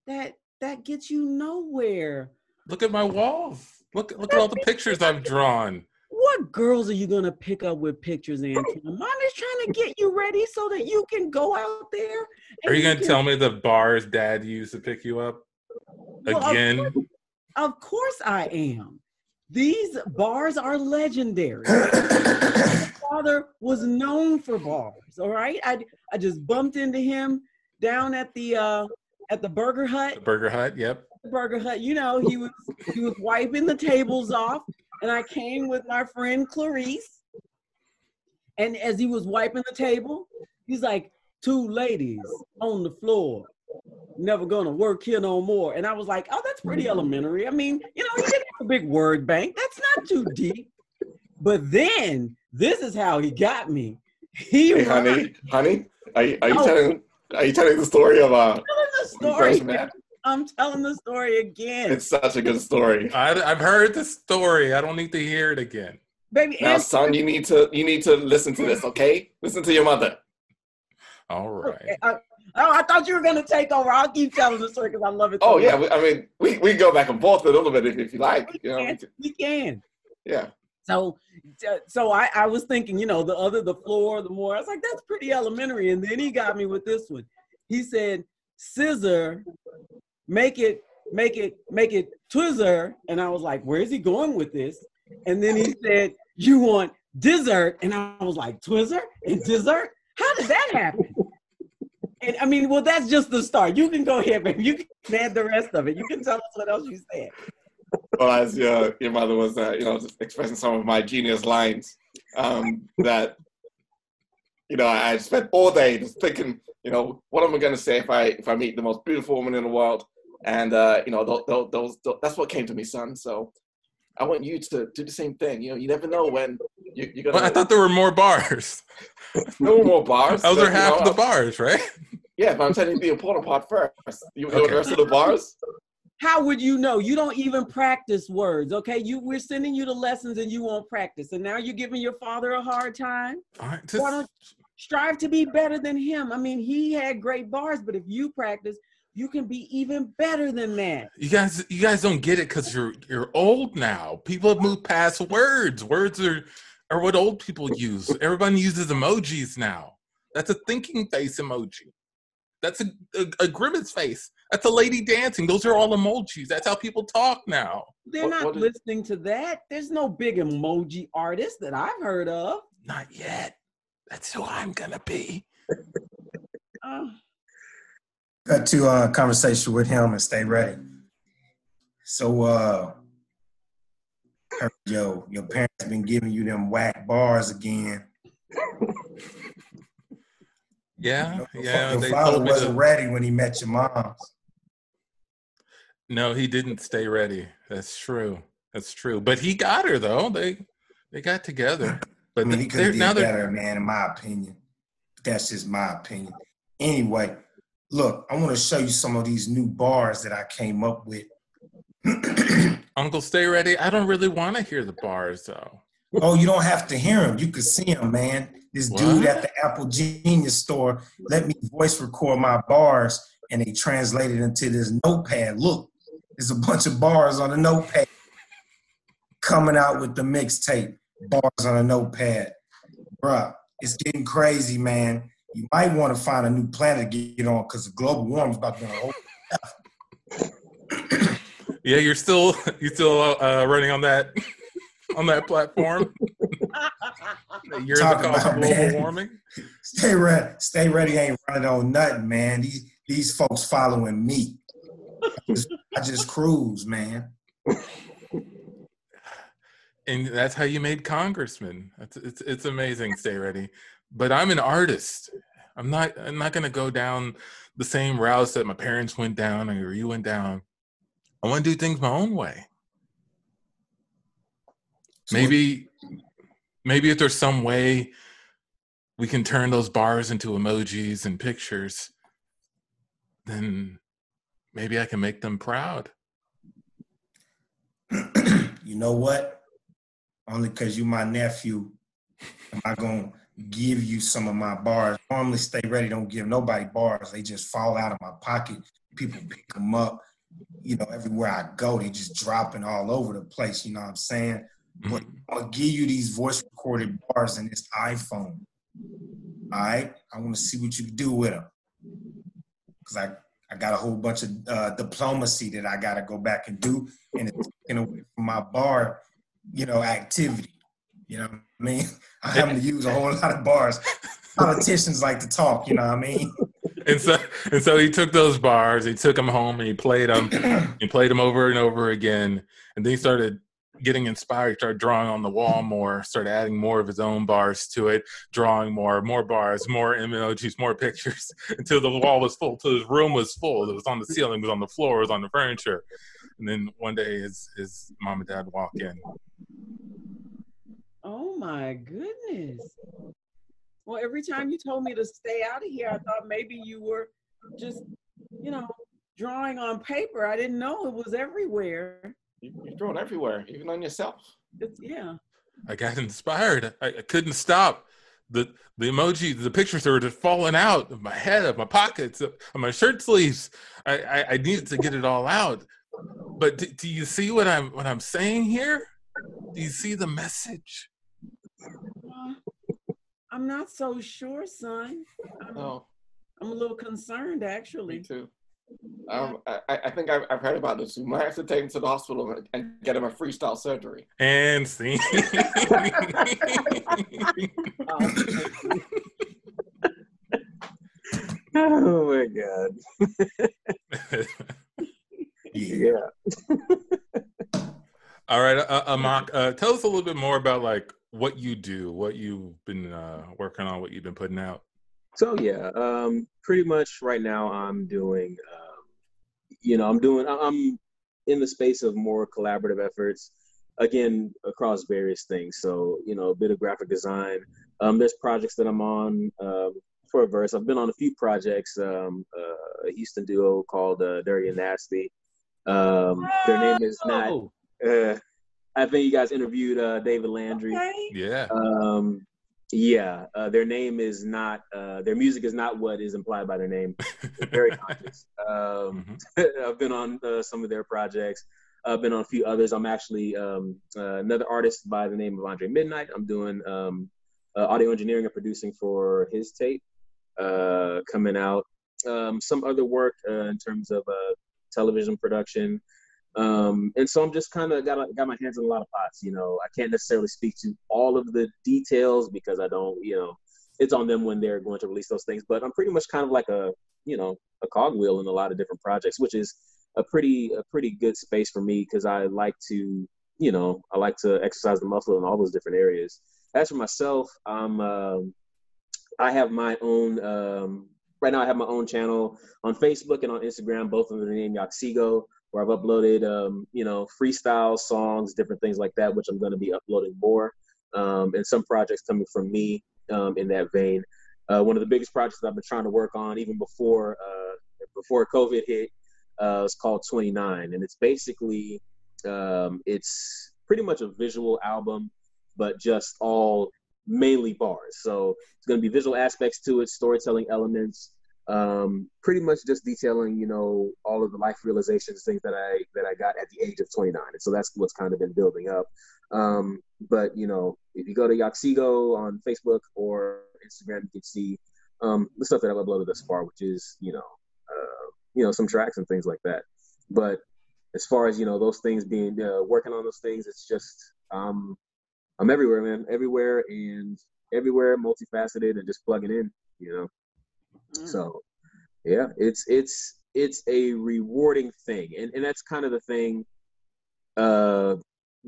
that that gets you nowhere. Look at my walls. Look look at all the pictures I've drawn. What girls are you gonna pick up with pictures, Antoine? Mom is trying to get you ready so that you can go out there. Are you gonna can- tell me the bars dad used to pick you up Well, of again? Of course I am. These bars are legendary. My [coughs] father was known for bars. All right. I I just bumped into him down at the uh at the Burger Hut. The Burger Hut. Yep. Burger Hut. You know, he was he was wiping the tables off, and I came with my friend Clarice. And as he was wiping the table, he's like, two ladies on the floor, never gonna work here no more. And I was like, oh, that's pretty elementary. I mean, you know, he didn't have a big word bank. That's not too deep. But then this is how he got me. He Hey, honey, honey, are you, are you Oh. telling are you telling the story of uh the story. First met? I'm telling the story again. It's such a good story. [laughs] I, I've heard the story. I don't need to hear it again. Baby, Now, Antoine- son, you need to you need to listen to this, [laughs] okay? Listen to your mother. All right. Okay, I, oh, I thought you were gonna take over. I'll keep telling the story because I love it. so Oh yeah, we, I mean, we we can go back and forth a little bit if, if you like. we You know, can. can- We can. yeah. So, so I, I was thinking, you know, the other, the floor, the more. I was like, that's pretty elementary. And then he got me with this one. He said, scissor, make it, make it, make it twizzer. And I was like, where's he going with this? And then he said, you want dessert. And I was like, twizzer and dessert? How did that happen? And I mean, well, that's just the start. You can go ahead, baby. You can add the rest of it. You can tell us what else you said. Well, as your your mother was, uh, you know, expressing some of my genius lines, um, that you know, I, I spent all day just thinking, you know, what am I going to say if I if I meet the most beautiful woman in the world? And uh, you know, those, those, those, that's what came to me, son. So I want you to do the same thing. You know, you never know when you, you're Well, I gonna. thought there were more bars. [laughs] no more bars. Those but, are you half know, of the bars, right? Yeah, but I'm telling you the important part first. You know Okay. the rest of the bars. How would you know? You don't even practice words, okay? You we're sending you the lessons and you won't practice. And now you're giving your father a hard time. Fine, Why don't strive to be better than him? I mean, he had great bars, but if you practice, you can be even better than that. you guys, you guys don't get it because you're you're old now. People have moved past words. Words are are what old people use. Everybody uses emojis now. That's a thinking face emoji. That's a, a, a grimace face. That's a lady dancing. Those are all emojis. That's how people talk now. They're What- not what is- listening to that. There's no big emoji artist that I've heard of. Not yet. That's who I'm gonna be. [laughs] Uh, Got to a conversation with him and stay ready. So, uh, yo, your parents been giving you them whack bars again. Yeah, Your, yeah. your They father told wasn't to, ready when he met your mom. no, he didn't stay ready. That's true. That's true. But he got her though. They they got together. But I mean, he could have did better, man, in my opinion. That's just my opinion. Anyway, look, I want to show you some of these new bars that I came up with. [clears throat] Uncle Stay Ready. I don't really want to hear the bars though. oh, you don't have to hear them. You can see them, man. This dude at the Apple Genius store let me voice record my bars and they translated into this notepad. Look, there's a bunch of bars on the notepad coming out with the mixtape. Bars on a notepad. Bruh, it's getting crazy, man. You might want to find a new planet to get on because the global warming is about to be whole [coughs] Yeah, you're still you still uh, running on that on that platform. You're Talk the cause of about, global man. warming. Stay ready. Stay ready ain't running on nothing, man. These these folks following me. I just, I just cruise, man. and that's how you made congressman. It's, it's it's amazing. Stay ready, but I'm an artist. I'm not. I'm not gonna go down the same routes that my parents went down or you went down. I want to do things my own way. So Maybe, maybe if there's some way we can turn those bars into emojis and pictures, then maybe I can make them proud. [clears throat] you know what? Only because you're my nephew, am I gonna give you some of my bars. Normally, Stay Ready don't give nobody bars. They just fall out of my pocket. People pick them up. You know, everywhere I go, they just dropping all over the place. You know what I'm saying? But Mm-hmm. I'll give you these voice recorded bars in this iPhone. All right, I want to see what you can do with them because I I got a whole bunch of uh, diplomacy that I got to go back and do, and it's taken away from my bar, you know, activity. You know what I mean? [laughs] I having to use a whole lot of bars. Politicians like to talk. You know what I mean? and so and so he took those bars, he took them home, and he played them. [clears throat] he played them over and over again, and then he started getting inspired, he started drawing on the wall more, started adding more of his own bars to it, drawing more, more bars, more emojis, more pictures, [laughs] until the wall was full, until his room was full. It was on the ceiling, it was on the floor, it was on the furniture. And then one day his his mom and dad walk in. Oh my goodness. Well, every time you told me to stay out of here, I thought maybe you were just, you know, drawing on paper. I didn't know it was everywhere. You, you're throwing everywhere, even on yourself. It's, yeah. I got inspired. I, I couldn't stop. The the emoji, the pictures were just falling out of my head, of my pockets, of of my shirt sleeves. I, I, I needed to get it all out. But do, do you see what I'm what I'm saying here? Do you see the message? Uh, I'm not so sure, son. I'm, No, I'm a little concerned, me actually. too. Um, I, I I think I've, I've heard about this. We might have to take him to the hospital and, and get him a freestyle surgery. And see. [laughs] Oh my god. [laughs] [laughs] Yeah. Yeah. All right, uh, Amak, uh, tell us a little bit more about like what you do, what you've been uh, working on, what you've been putting out. So yeah, um, pretty much right now I'm doing, um, you know, I'm doing, I- I'm in the space of more collaborative efforts, again across various things. So you know, a bit of graphic design. Um, there's projects that I'm on um, for a verse. I've been on a few projects. Um, uh, a Houston duo called uh, Dirty and Nasty. Um, their name is not. Uh, I think you guys interviewed uh, David Landry. okay. Yeah. Um, yeah, uh, their name is not. Uh, their music is not what is implied by their name. It's very [laughs] conscious. Um, [laughs] I've been on uh, some of their projects. I've been on a few others. I'm actually um, uh, another artist by the name of Andre Midnight. I'm doing um, uh, audio engineering and producing for his tape uh, coming out. Um, some other work uh, in terms of uh, television production. Um, and so I'm just kind of got got my hands in a lot of pots. You know, I can't necessarily speak to all of the details because I don't. You know, it's on them when they're going to release those things. But I'm pretty much kind of like a you know a cogwheel in a lot of different projects, which is a pretty a pretty good space for me because I like to you know I like to exercise the muscle in all those different areas. As for myself, I'm um, I have my own um, right now. I have my own channel on Facebook and on Instagram, both under the name Yakseego, where I've uploaded um, you know freestyle songs, different things like that, which I'm going to be uploading more, um, and some projects coming from me um, in that vein. Uh, one of the biggest projects that I've been trying to work on, even before uh, before COVID hit, uh, is called 29, and it's basically um, it's pretty much a visual album, but just all mainly bars. So it's going to be visual aspects to it, storytelling elements, um, pretty much just detailing, you know, all of the life realizations, things that I that I got at the age of 29. And so that's what's kind of been building up. Um, but you know, if you go to Yakseego on Facebook or Instagram, you can see um, the stuff that I've uploaded thus far, which is you know, uh, you know, some tracks and things like that. But as far as you know, those things being uh, working on those things, it's just um, I'm everywhere, man, everywhere and everywhere, multifaceted and just plugging in, you know. Mm. So yeah, it's it's it's a rewarding thing, and and that's kind of the thing. Uh,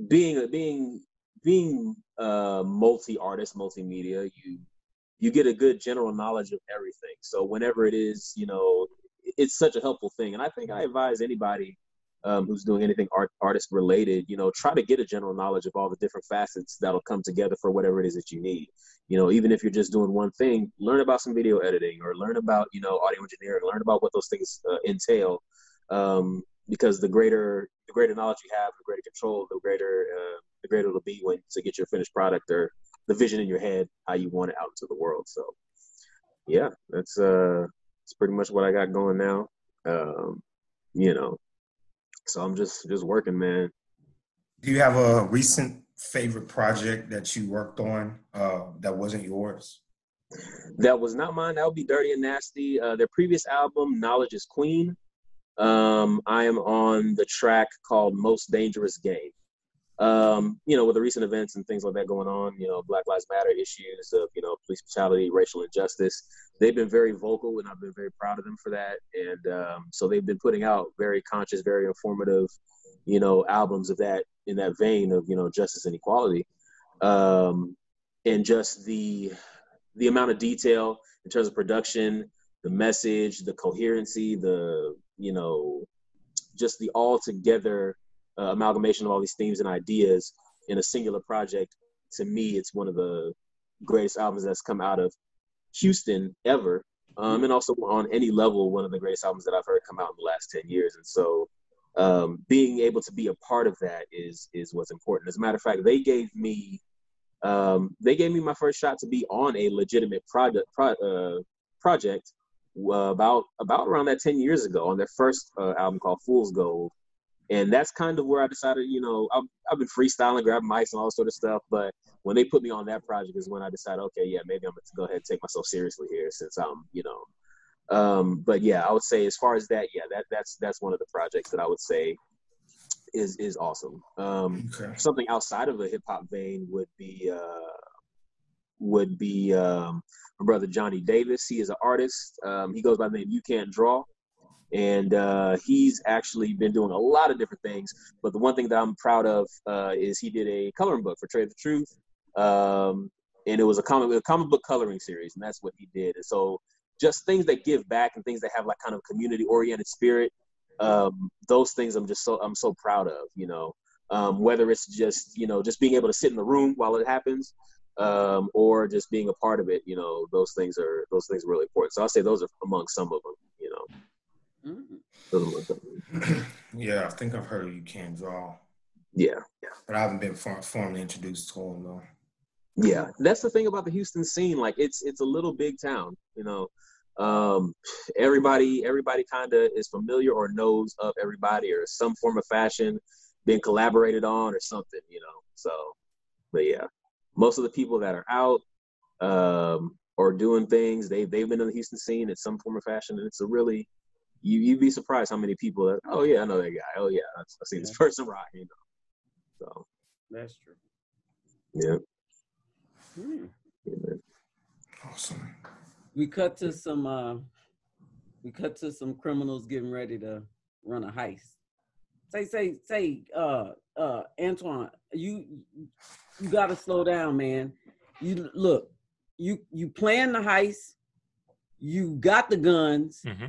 being a being being uh multi artist, multimedia, you you get a good general knowledge of everything. So whenever it is, you know, it's such a helpful thing, and I think I advise anybody um, who's doing anything art artist related, you know, try to get a general knowledge of all the different facets that'll come together for whatever it is that you need. You know, even if you're just doing one thing, learn about some video editing or learn about, you know, audio engineering, learn about what those things uh, entail. Um, because the greater the greater knowledge you have, the greater control, the greater uh, the greater it'll be when to get your finished product or the vision in your head, how you want it out into the world. So, yeah, that's uh, that's pretty much what I got going now. Um, you know, so I'm just just working, man. Do you have a recent favorite project that you worked on uh, that wasn't yours? That was not mine. That would be Dirty and Nasty. Uh, their previous album, Knowledge is Queen. Um, I am on the track called Most Dangerous Game. Um, you know, with the recent events and things like that going on, you know, Black Lives Matter issues of, you know, police brutality, racial injustice, they've been very vocal and I've been very proud of them for that. And um, so they've been putting out very conscious, very informative, you know, albums of that in that vein of, you know, justice and equality. Um, and just the the amount of detail in terms of production, the message, the coherency, the you know, just the all together uh, amalgamation of all these themes and ideas in a singular project. To me, it's one of the greatest albums that's come out of Houston ever, um, and also on any level, one of the greatest albums that I've heard come out in the last ten years. And so, um, being able to be a part of that is is what's important. As a matter of fact, they gave me um, they gave me my first shot to be on a legitimate project pro, uh, project uh, about about around that 10 years ago on their first uh, album called Fool's Gold. And that's kind of where I decided, you know, I've, I've been freestyling, grabbing mics and all sort of stuff. But when they put me on that project is when I decided, okay, yeah, maybe I'm going to go ahead and take myself seriously here since I'm, you know. Um, but yeah, I would say as far as that, yeah, that that's that's one of the projects that I would say is is awesome. Um, okay. Something outside of a hip hop vein would be uh, would be um, my brother Johnny Davis. He is an artist. Um, he goes by the name You Can't Draw, and uh, he's actually been doing a lot of different things. But the one thing that I'm proud of uh, is he did a coloring book for Trade the Truth, um, and it was a comic a comic book coloring series, and that's what he did. And so just things that give back and things that have like kind of community oriented spirit um, those things I'm just so I'm so proud of. You know, um, whether it's just you know just being able to sit in the room while it happens, um, or just being a part of it. You know, those things are those things are really important. So I'll say those are among some of them. You know. Mm-hmm. [clears throat] yeah, I think I've heard of you can't draw. Yeah, yeah. But I haven't been formally introduced to him though. Yeah, that's the thing about the Houston scene. Like it's it's a little big town. You know, um, everybody everybody kind of is familiar or knows of everybody or some form of fashion being collaborated on or something you know? So but yeah most of the people that are out um, or doing things they, they've been in the houston scene in some form of fashion and it's a really you, you'd be surprised how many people that oh yeah i know that guy. Oh yeah i see this person rock you know? So. That's true. Yeah, hmm. awesome we cut to some uh, we cut to some criminals getting ready to run a heist. Say, say, say, uh, uh, Antoine, you you gotta slow down, man. You look, you you plan the heist, you got the guns, mm-hmm.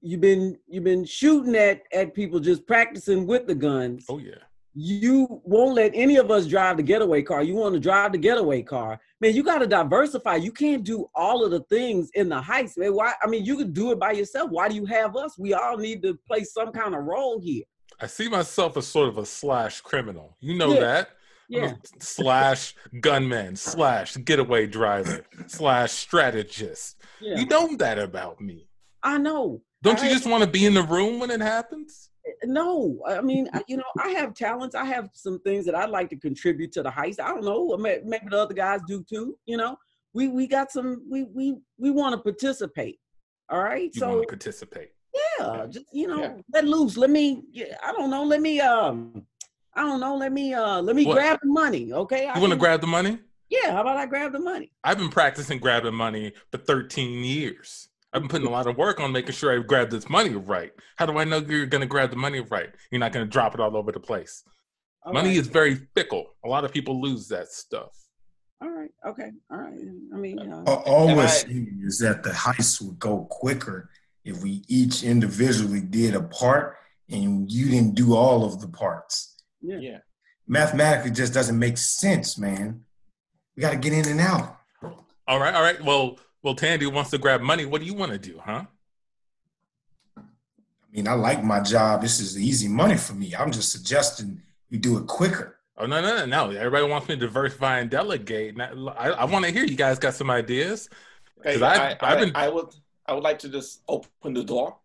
you've been you've been shooting at at people just practicing with the guns. Oh yeah you won't let any of us drive the getaway car. You want to drive the getaway car. Man, you got to diversify. You can't do all of the things in the heist. Man, why? I mean, you can do it by yourself. Why do you have us? We all need to play some kind of role here. I see myself as sort of a slash criminal. You know yeah. that. Yeah. slash gunman, slash getaway driver, slash strategist. Yeah. You know that about me. I know. Don't I you just want to be in the room when it happens? No i mean you know i have talents. I have some things that i'd like to contribute to the heist. I don't know maybe the other guys do too you know? We we got some we we we want to participate all right? You so participate. Yeah just you know yeah. let loose. Let me yeah, i don't know let me um i don't know let me uh let me what? grab the money okay? You want to grab the money? Yeah how about i grab the money? I've been practicing grabbing money for 13 years I've been putting a lot of work on making sure I grab this money right. How do I know you're going to grab the money right? You're not going to drop it all over the place. All money right. is very fickle. A lot of people lose that stuff. All right. Okay. All right. I mean, uh, all we're saying is that the heist would go quicker if we each individually did a part and you didn't do all of the parts. Yeah. yeah. Mathematically, just doesn't make sense, man. We got to get in and out. All right. All right. Well, well, Tandy wants to grab money. What do you want to do, huh? I mean, I like my job. This is easy money for me. I'm just suggesting we do it quicker. Oh no no no no! Everybody wants me to diversify and delegate. And I, I, I want to hear you guys got some ideas. Hey, 'Cause I, I- I, I've been- I would I would like to just open the door.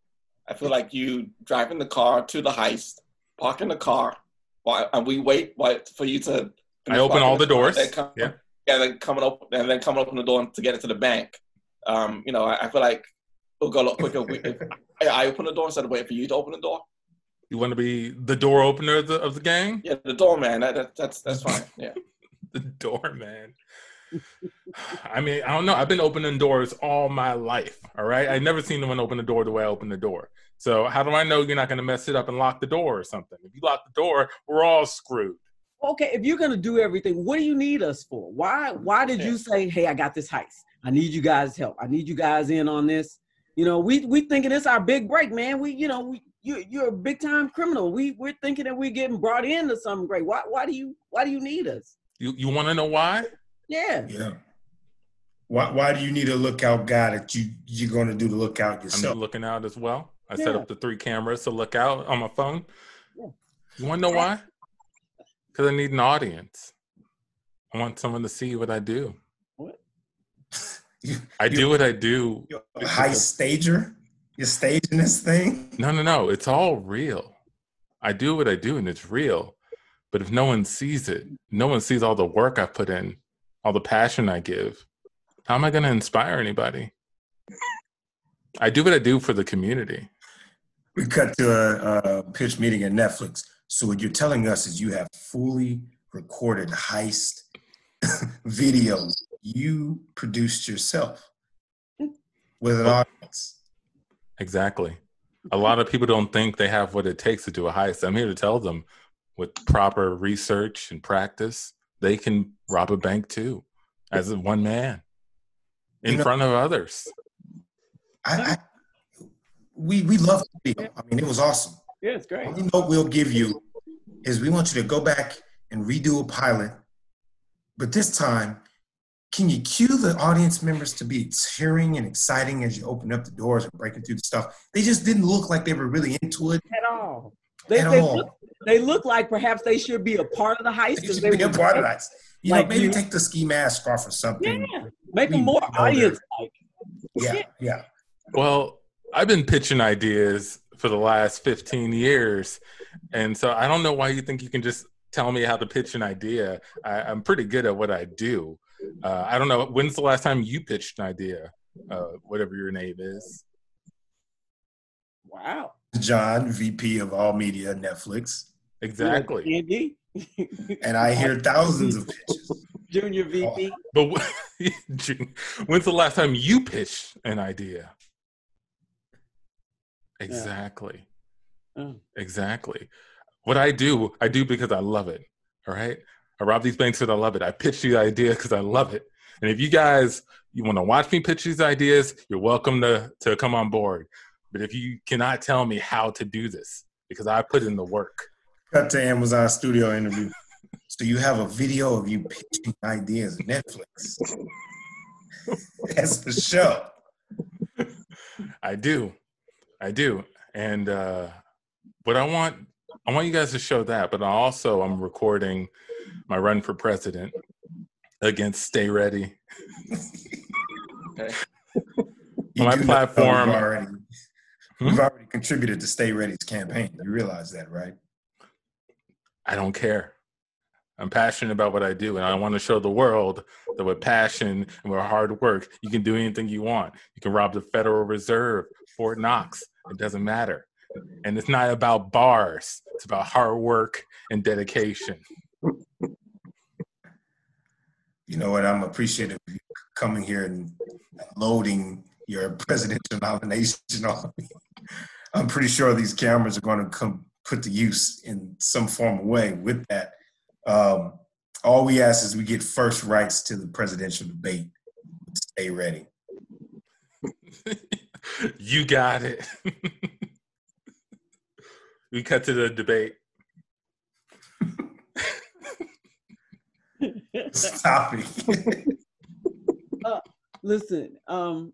I feel like you driving the car to the heist, parking the car, while, and we wait while, for you to. I open all the doors. Come, Yeah. yeah, then coming open and then coming open the door to get into the bank. Um, you know, I, I feel like it'll go a lot quicker if, if I open the door instead of waiting for you to open the door. You want to be the door opener of the, of the gang? Yeah, the doorman. That, that, that's that's fine. Yeah. [laughs] The doorman. I mean, I don't know. I've been opening doors all my life. All right. I never seen anyone open the door the way I open the door. So how do I know you're not going to mess it up and lock the door or something? If you lock the door, we're all screwed. Okay, if you're gonna do everything, what do you need us for? Why why did you say, hey, I got this heist? I need you guys' help. I need you guys in on this. You know, we we thinking it's our big break, man. We, you know, we you you're a big time criminal. We we're thinking that we're getting brought into something great. Why why do you why do you need us? You you want to know why? Yeah. Yeah. Why, why do you need a lookout guy that you you're going to do the lookout I'm yourself? looking out as well. I set up the three cameras to look out on my phone. Yeah. You want to know why? Because I need an audience. I want someone to see what I do. [laughs] I do what I do. You're a heist stager. You're staging this thing. No, no, no. It's all real. I do what I do and it's real. But if no one sees it, no one sees all the work I put in, all the passion I give, how am I going to inspire anybody? I do what I do for the community. We cut to a, a pitch meeting at Netflix. So what you're telling us is you have fully recorded heist [laughs] videos you produced yourself mm. with an audience. Exactly. A lot of people don't think they have what it takes to do a heist. I'm here to tell them with proper research and practice, they can rob a bank too, as a one man in You know- front of others. I, I we we love the video. I mean, it was awesome. Yeah, it's great. Only note we'll give you is we want you to go back and redo a pilot, but this time, can you cue the audience members to be cheering and exciting as you open up the doors and breaking through the stuff? They just didn't look like they were really into it At all. They, at they, all. look, they look like perhaps they should be a part of the heist They because should they be a were part of that. You like know, maybe you. take the ski mask off or something. Yeah. Make them more audience like. Yeah, yeah. Well, I've been pitching ideas for the last 15 years. And so I don't know why you think you can just tell me how to pitch an idea. I, I'm pretty good at what I do. Uh, I don't know. When's the last time you pitched an idea? Uh, whatever your name is. Wow. John, VP of All Media, Netflix, Exactly. Andy, and I hear thousands of pitches. Junior VP. But [laughs] when's the last time you pitched an idea? Exactly. Oh. Exactly. What I do, I do because I love it. All right. I rob these banks because I love it. I pitch the idea because I love it. And if you guys you want to watch me pitch these ideas, you're welcome to to come on board. But if you cannot tell me how to do this, because I put in the work. Cut to Amazon Studio interview. [laughs] So you have a video of you pitching ideas Netflix [laughs] That's a show. I do. I do. And uh but I want I want you guys to show that, but I also I'm recording my run for president against Stay Ready. Okay. My platform- We've already, Hmm? we've already contributed to Stay Ready's campaign. You realize that, right? I don't care. I'm passionate about what I do, and I want to show the world that with passion and with hard work, you can do anything you want. You can rob the Federal Reserve, Fort Knox. It doesn't matter. And it's not about bars. It's about hard work and dedication. You know what? I'm appreciative of you coming here and loading your presidential nomination on me. I'm pretty sure these cameras are going to come put to use in some form of way with that. Um, all we ask is we get first rights to the presidential debate. Stay ready. [laughs] you got it. [laughs] we cut to the debate. Stop it. [laughs] Listen, um,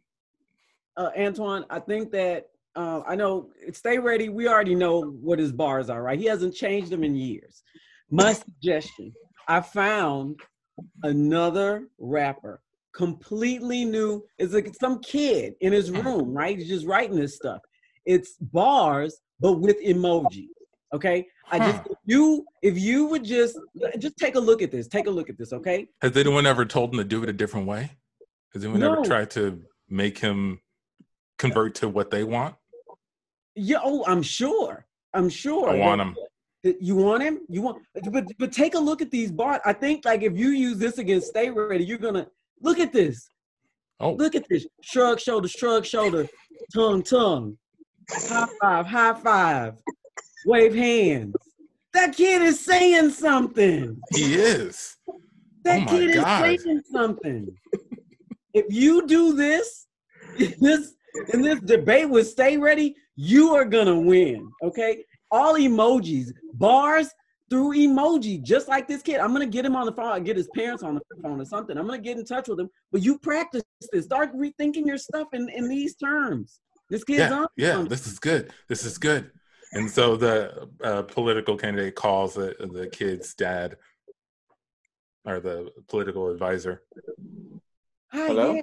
uh, Antoine, I think that uh, I know. Stay ready. We already know what his bars are, right? He hasn't changed them in years. My suggestion I found another rapper, completely new. It's like some kid in his room, right? He's just writing this stuff. It's bars, but with emoji. Okay. I just if you if you would just just take a look at this. Take a look at this, okay? Has anyone ever told him to do it a different way? Has anyone No. ever tried to make him convert to what they want? Yeah, oh, I'm sure. I'm sure. I want him. You want him? You want but but take a look at these bars. I think like if you use this against Stay Ready, you're gonna look at this. Oh, Look at this. Shrug shoulder, shrug shoulder, tongue, tongue. High five, high five. Wave hands. That kid is saying something. he is. That Oh kid God. is saying something. if you do this, in [laughs] this in this debate with Stay Ready, you are gonna win. Okay? All emojis, bars through emoji, just like this kid. I'm gonna get him on the phone, get his parents on the phone or something. I'm gonna get in touch with him. But you practice this. Start rethinking your stuff in, in these terms. This kid's Yeah, on. yeah. This is good. This is good. And so the uh, political candidate calls the, the kid's dad or the political advisor. Hi, Hello? yeah.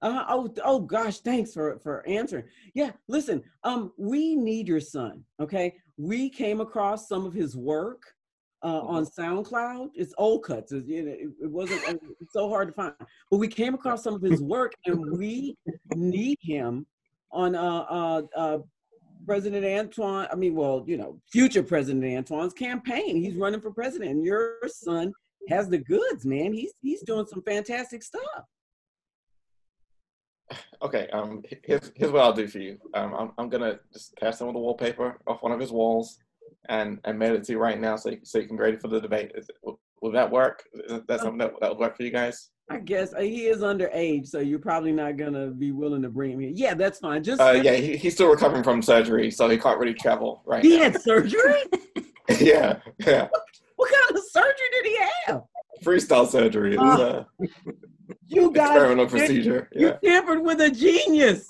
Uh, oh, oh gosh, thanks for for answering. Yeah, listen, um, we need your son. Okay, we came across some of his work uh, on SoundCloud. It's old cuts. It, it, it wasn't uh, it's so hard to find, but we came across some of his work, and we need him on uh, uh, uh, President Antoine. I mean, well, you know, future President Antoine's campaign. He's running for president, and your son has the goods, man. He's he's doing some fantastic stuff. Okay, um, here's here's what I'll do for you. Um, I'm I'm gonna just tear some of the wallpaper off one of his walls, and and mail it to you right now, so you, so you can grade it for the debate. Is, will, will that work? Is that something that that would work for you guys? I guess uh, he is underage, so you're probably not gonna be willing to bring him here. Yeah, that's fine. Just Uh, yeah, he, he's still recovering from surgery, so he can't really travel right he now. had surgery. [laughs] [laughs] yeah, yeah, what kind of surgery did he have? freestyle surgery. Was uh, You [laughs] guys, experimental procedure. you Yeah. tampered with a genius.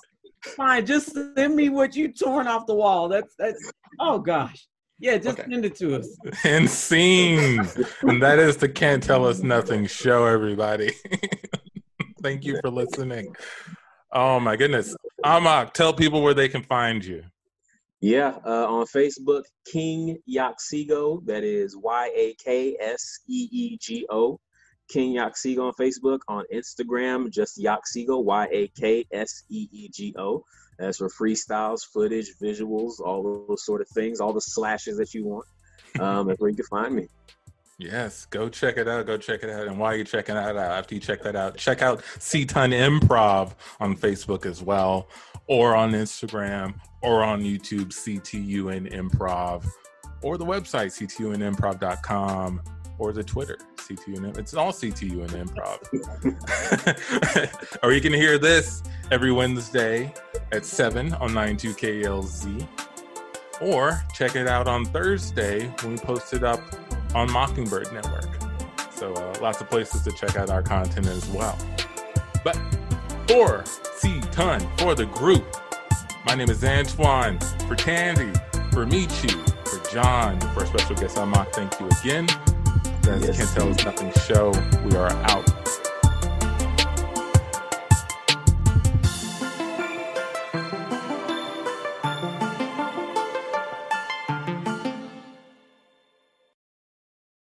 Fine, just send me what you torn off the wall. That's that's. Oh gosh, yeah, just Okay. send it to us. [laughs] And scene. and that is the Can't Tell Us Nothing show, everybody. [laughs] Thank you for listening. Oh my goodness. Amak, tell people where they can find you. Yeah, uh, on Facebook, King Yakseego. That is Y A K S E E G O. King Yakseego on Facebook. On Instagram, just Yakseego. Y A K S E E G O. That's for freestyles, footage, visuals, all those sort of things, all the slashes that you want. Um, that's where you can find me. Yes, go check it out. Go check it out. And while you're checking that out, after you check that out, check out CTUN Improv on Facebook as well, or on Instagram, or on YouTube, CTUN Improv, or the website, CTUNimprov.com, or the Twitter, CTUN. It's all CTUN Improv. [laughs] [laughs] or you can hear this every Wednesday at 7 on 92KLZ. Or check it out on Thursday when we post it up on Mockingbird Network. So uh, lots of places to check out our content as well. But for C Ton, for the group, my name is Antoine. For Candy, for Michu, for John, for our special guest Amak, thank you again. That's Yes. Can't Tell Us Nothing show. We are out.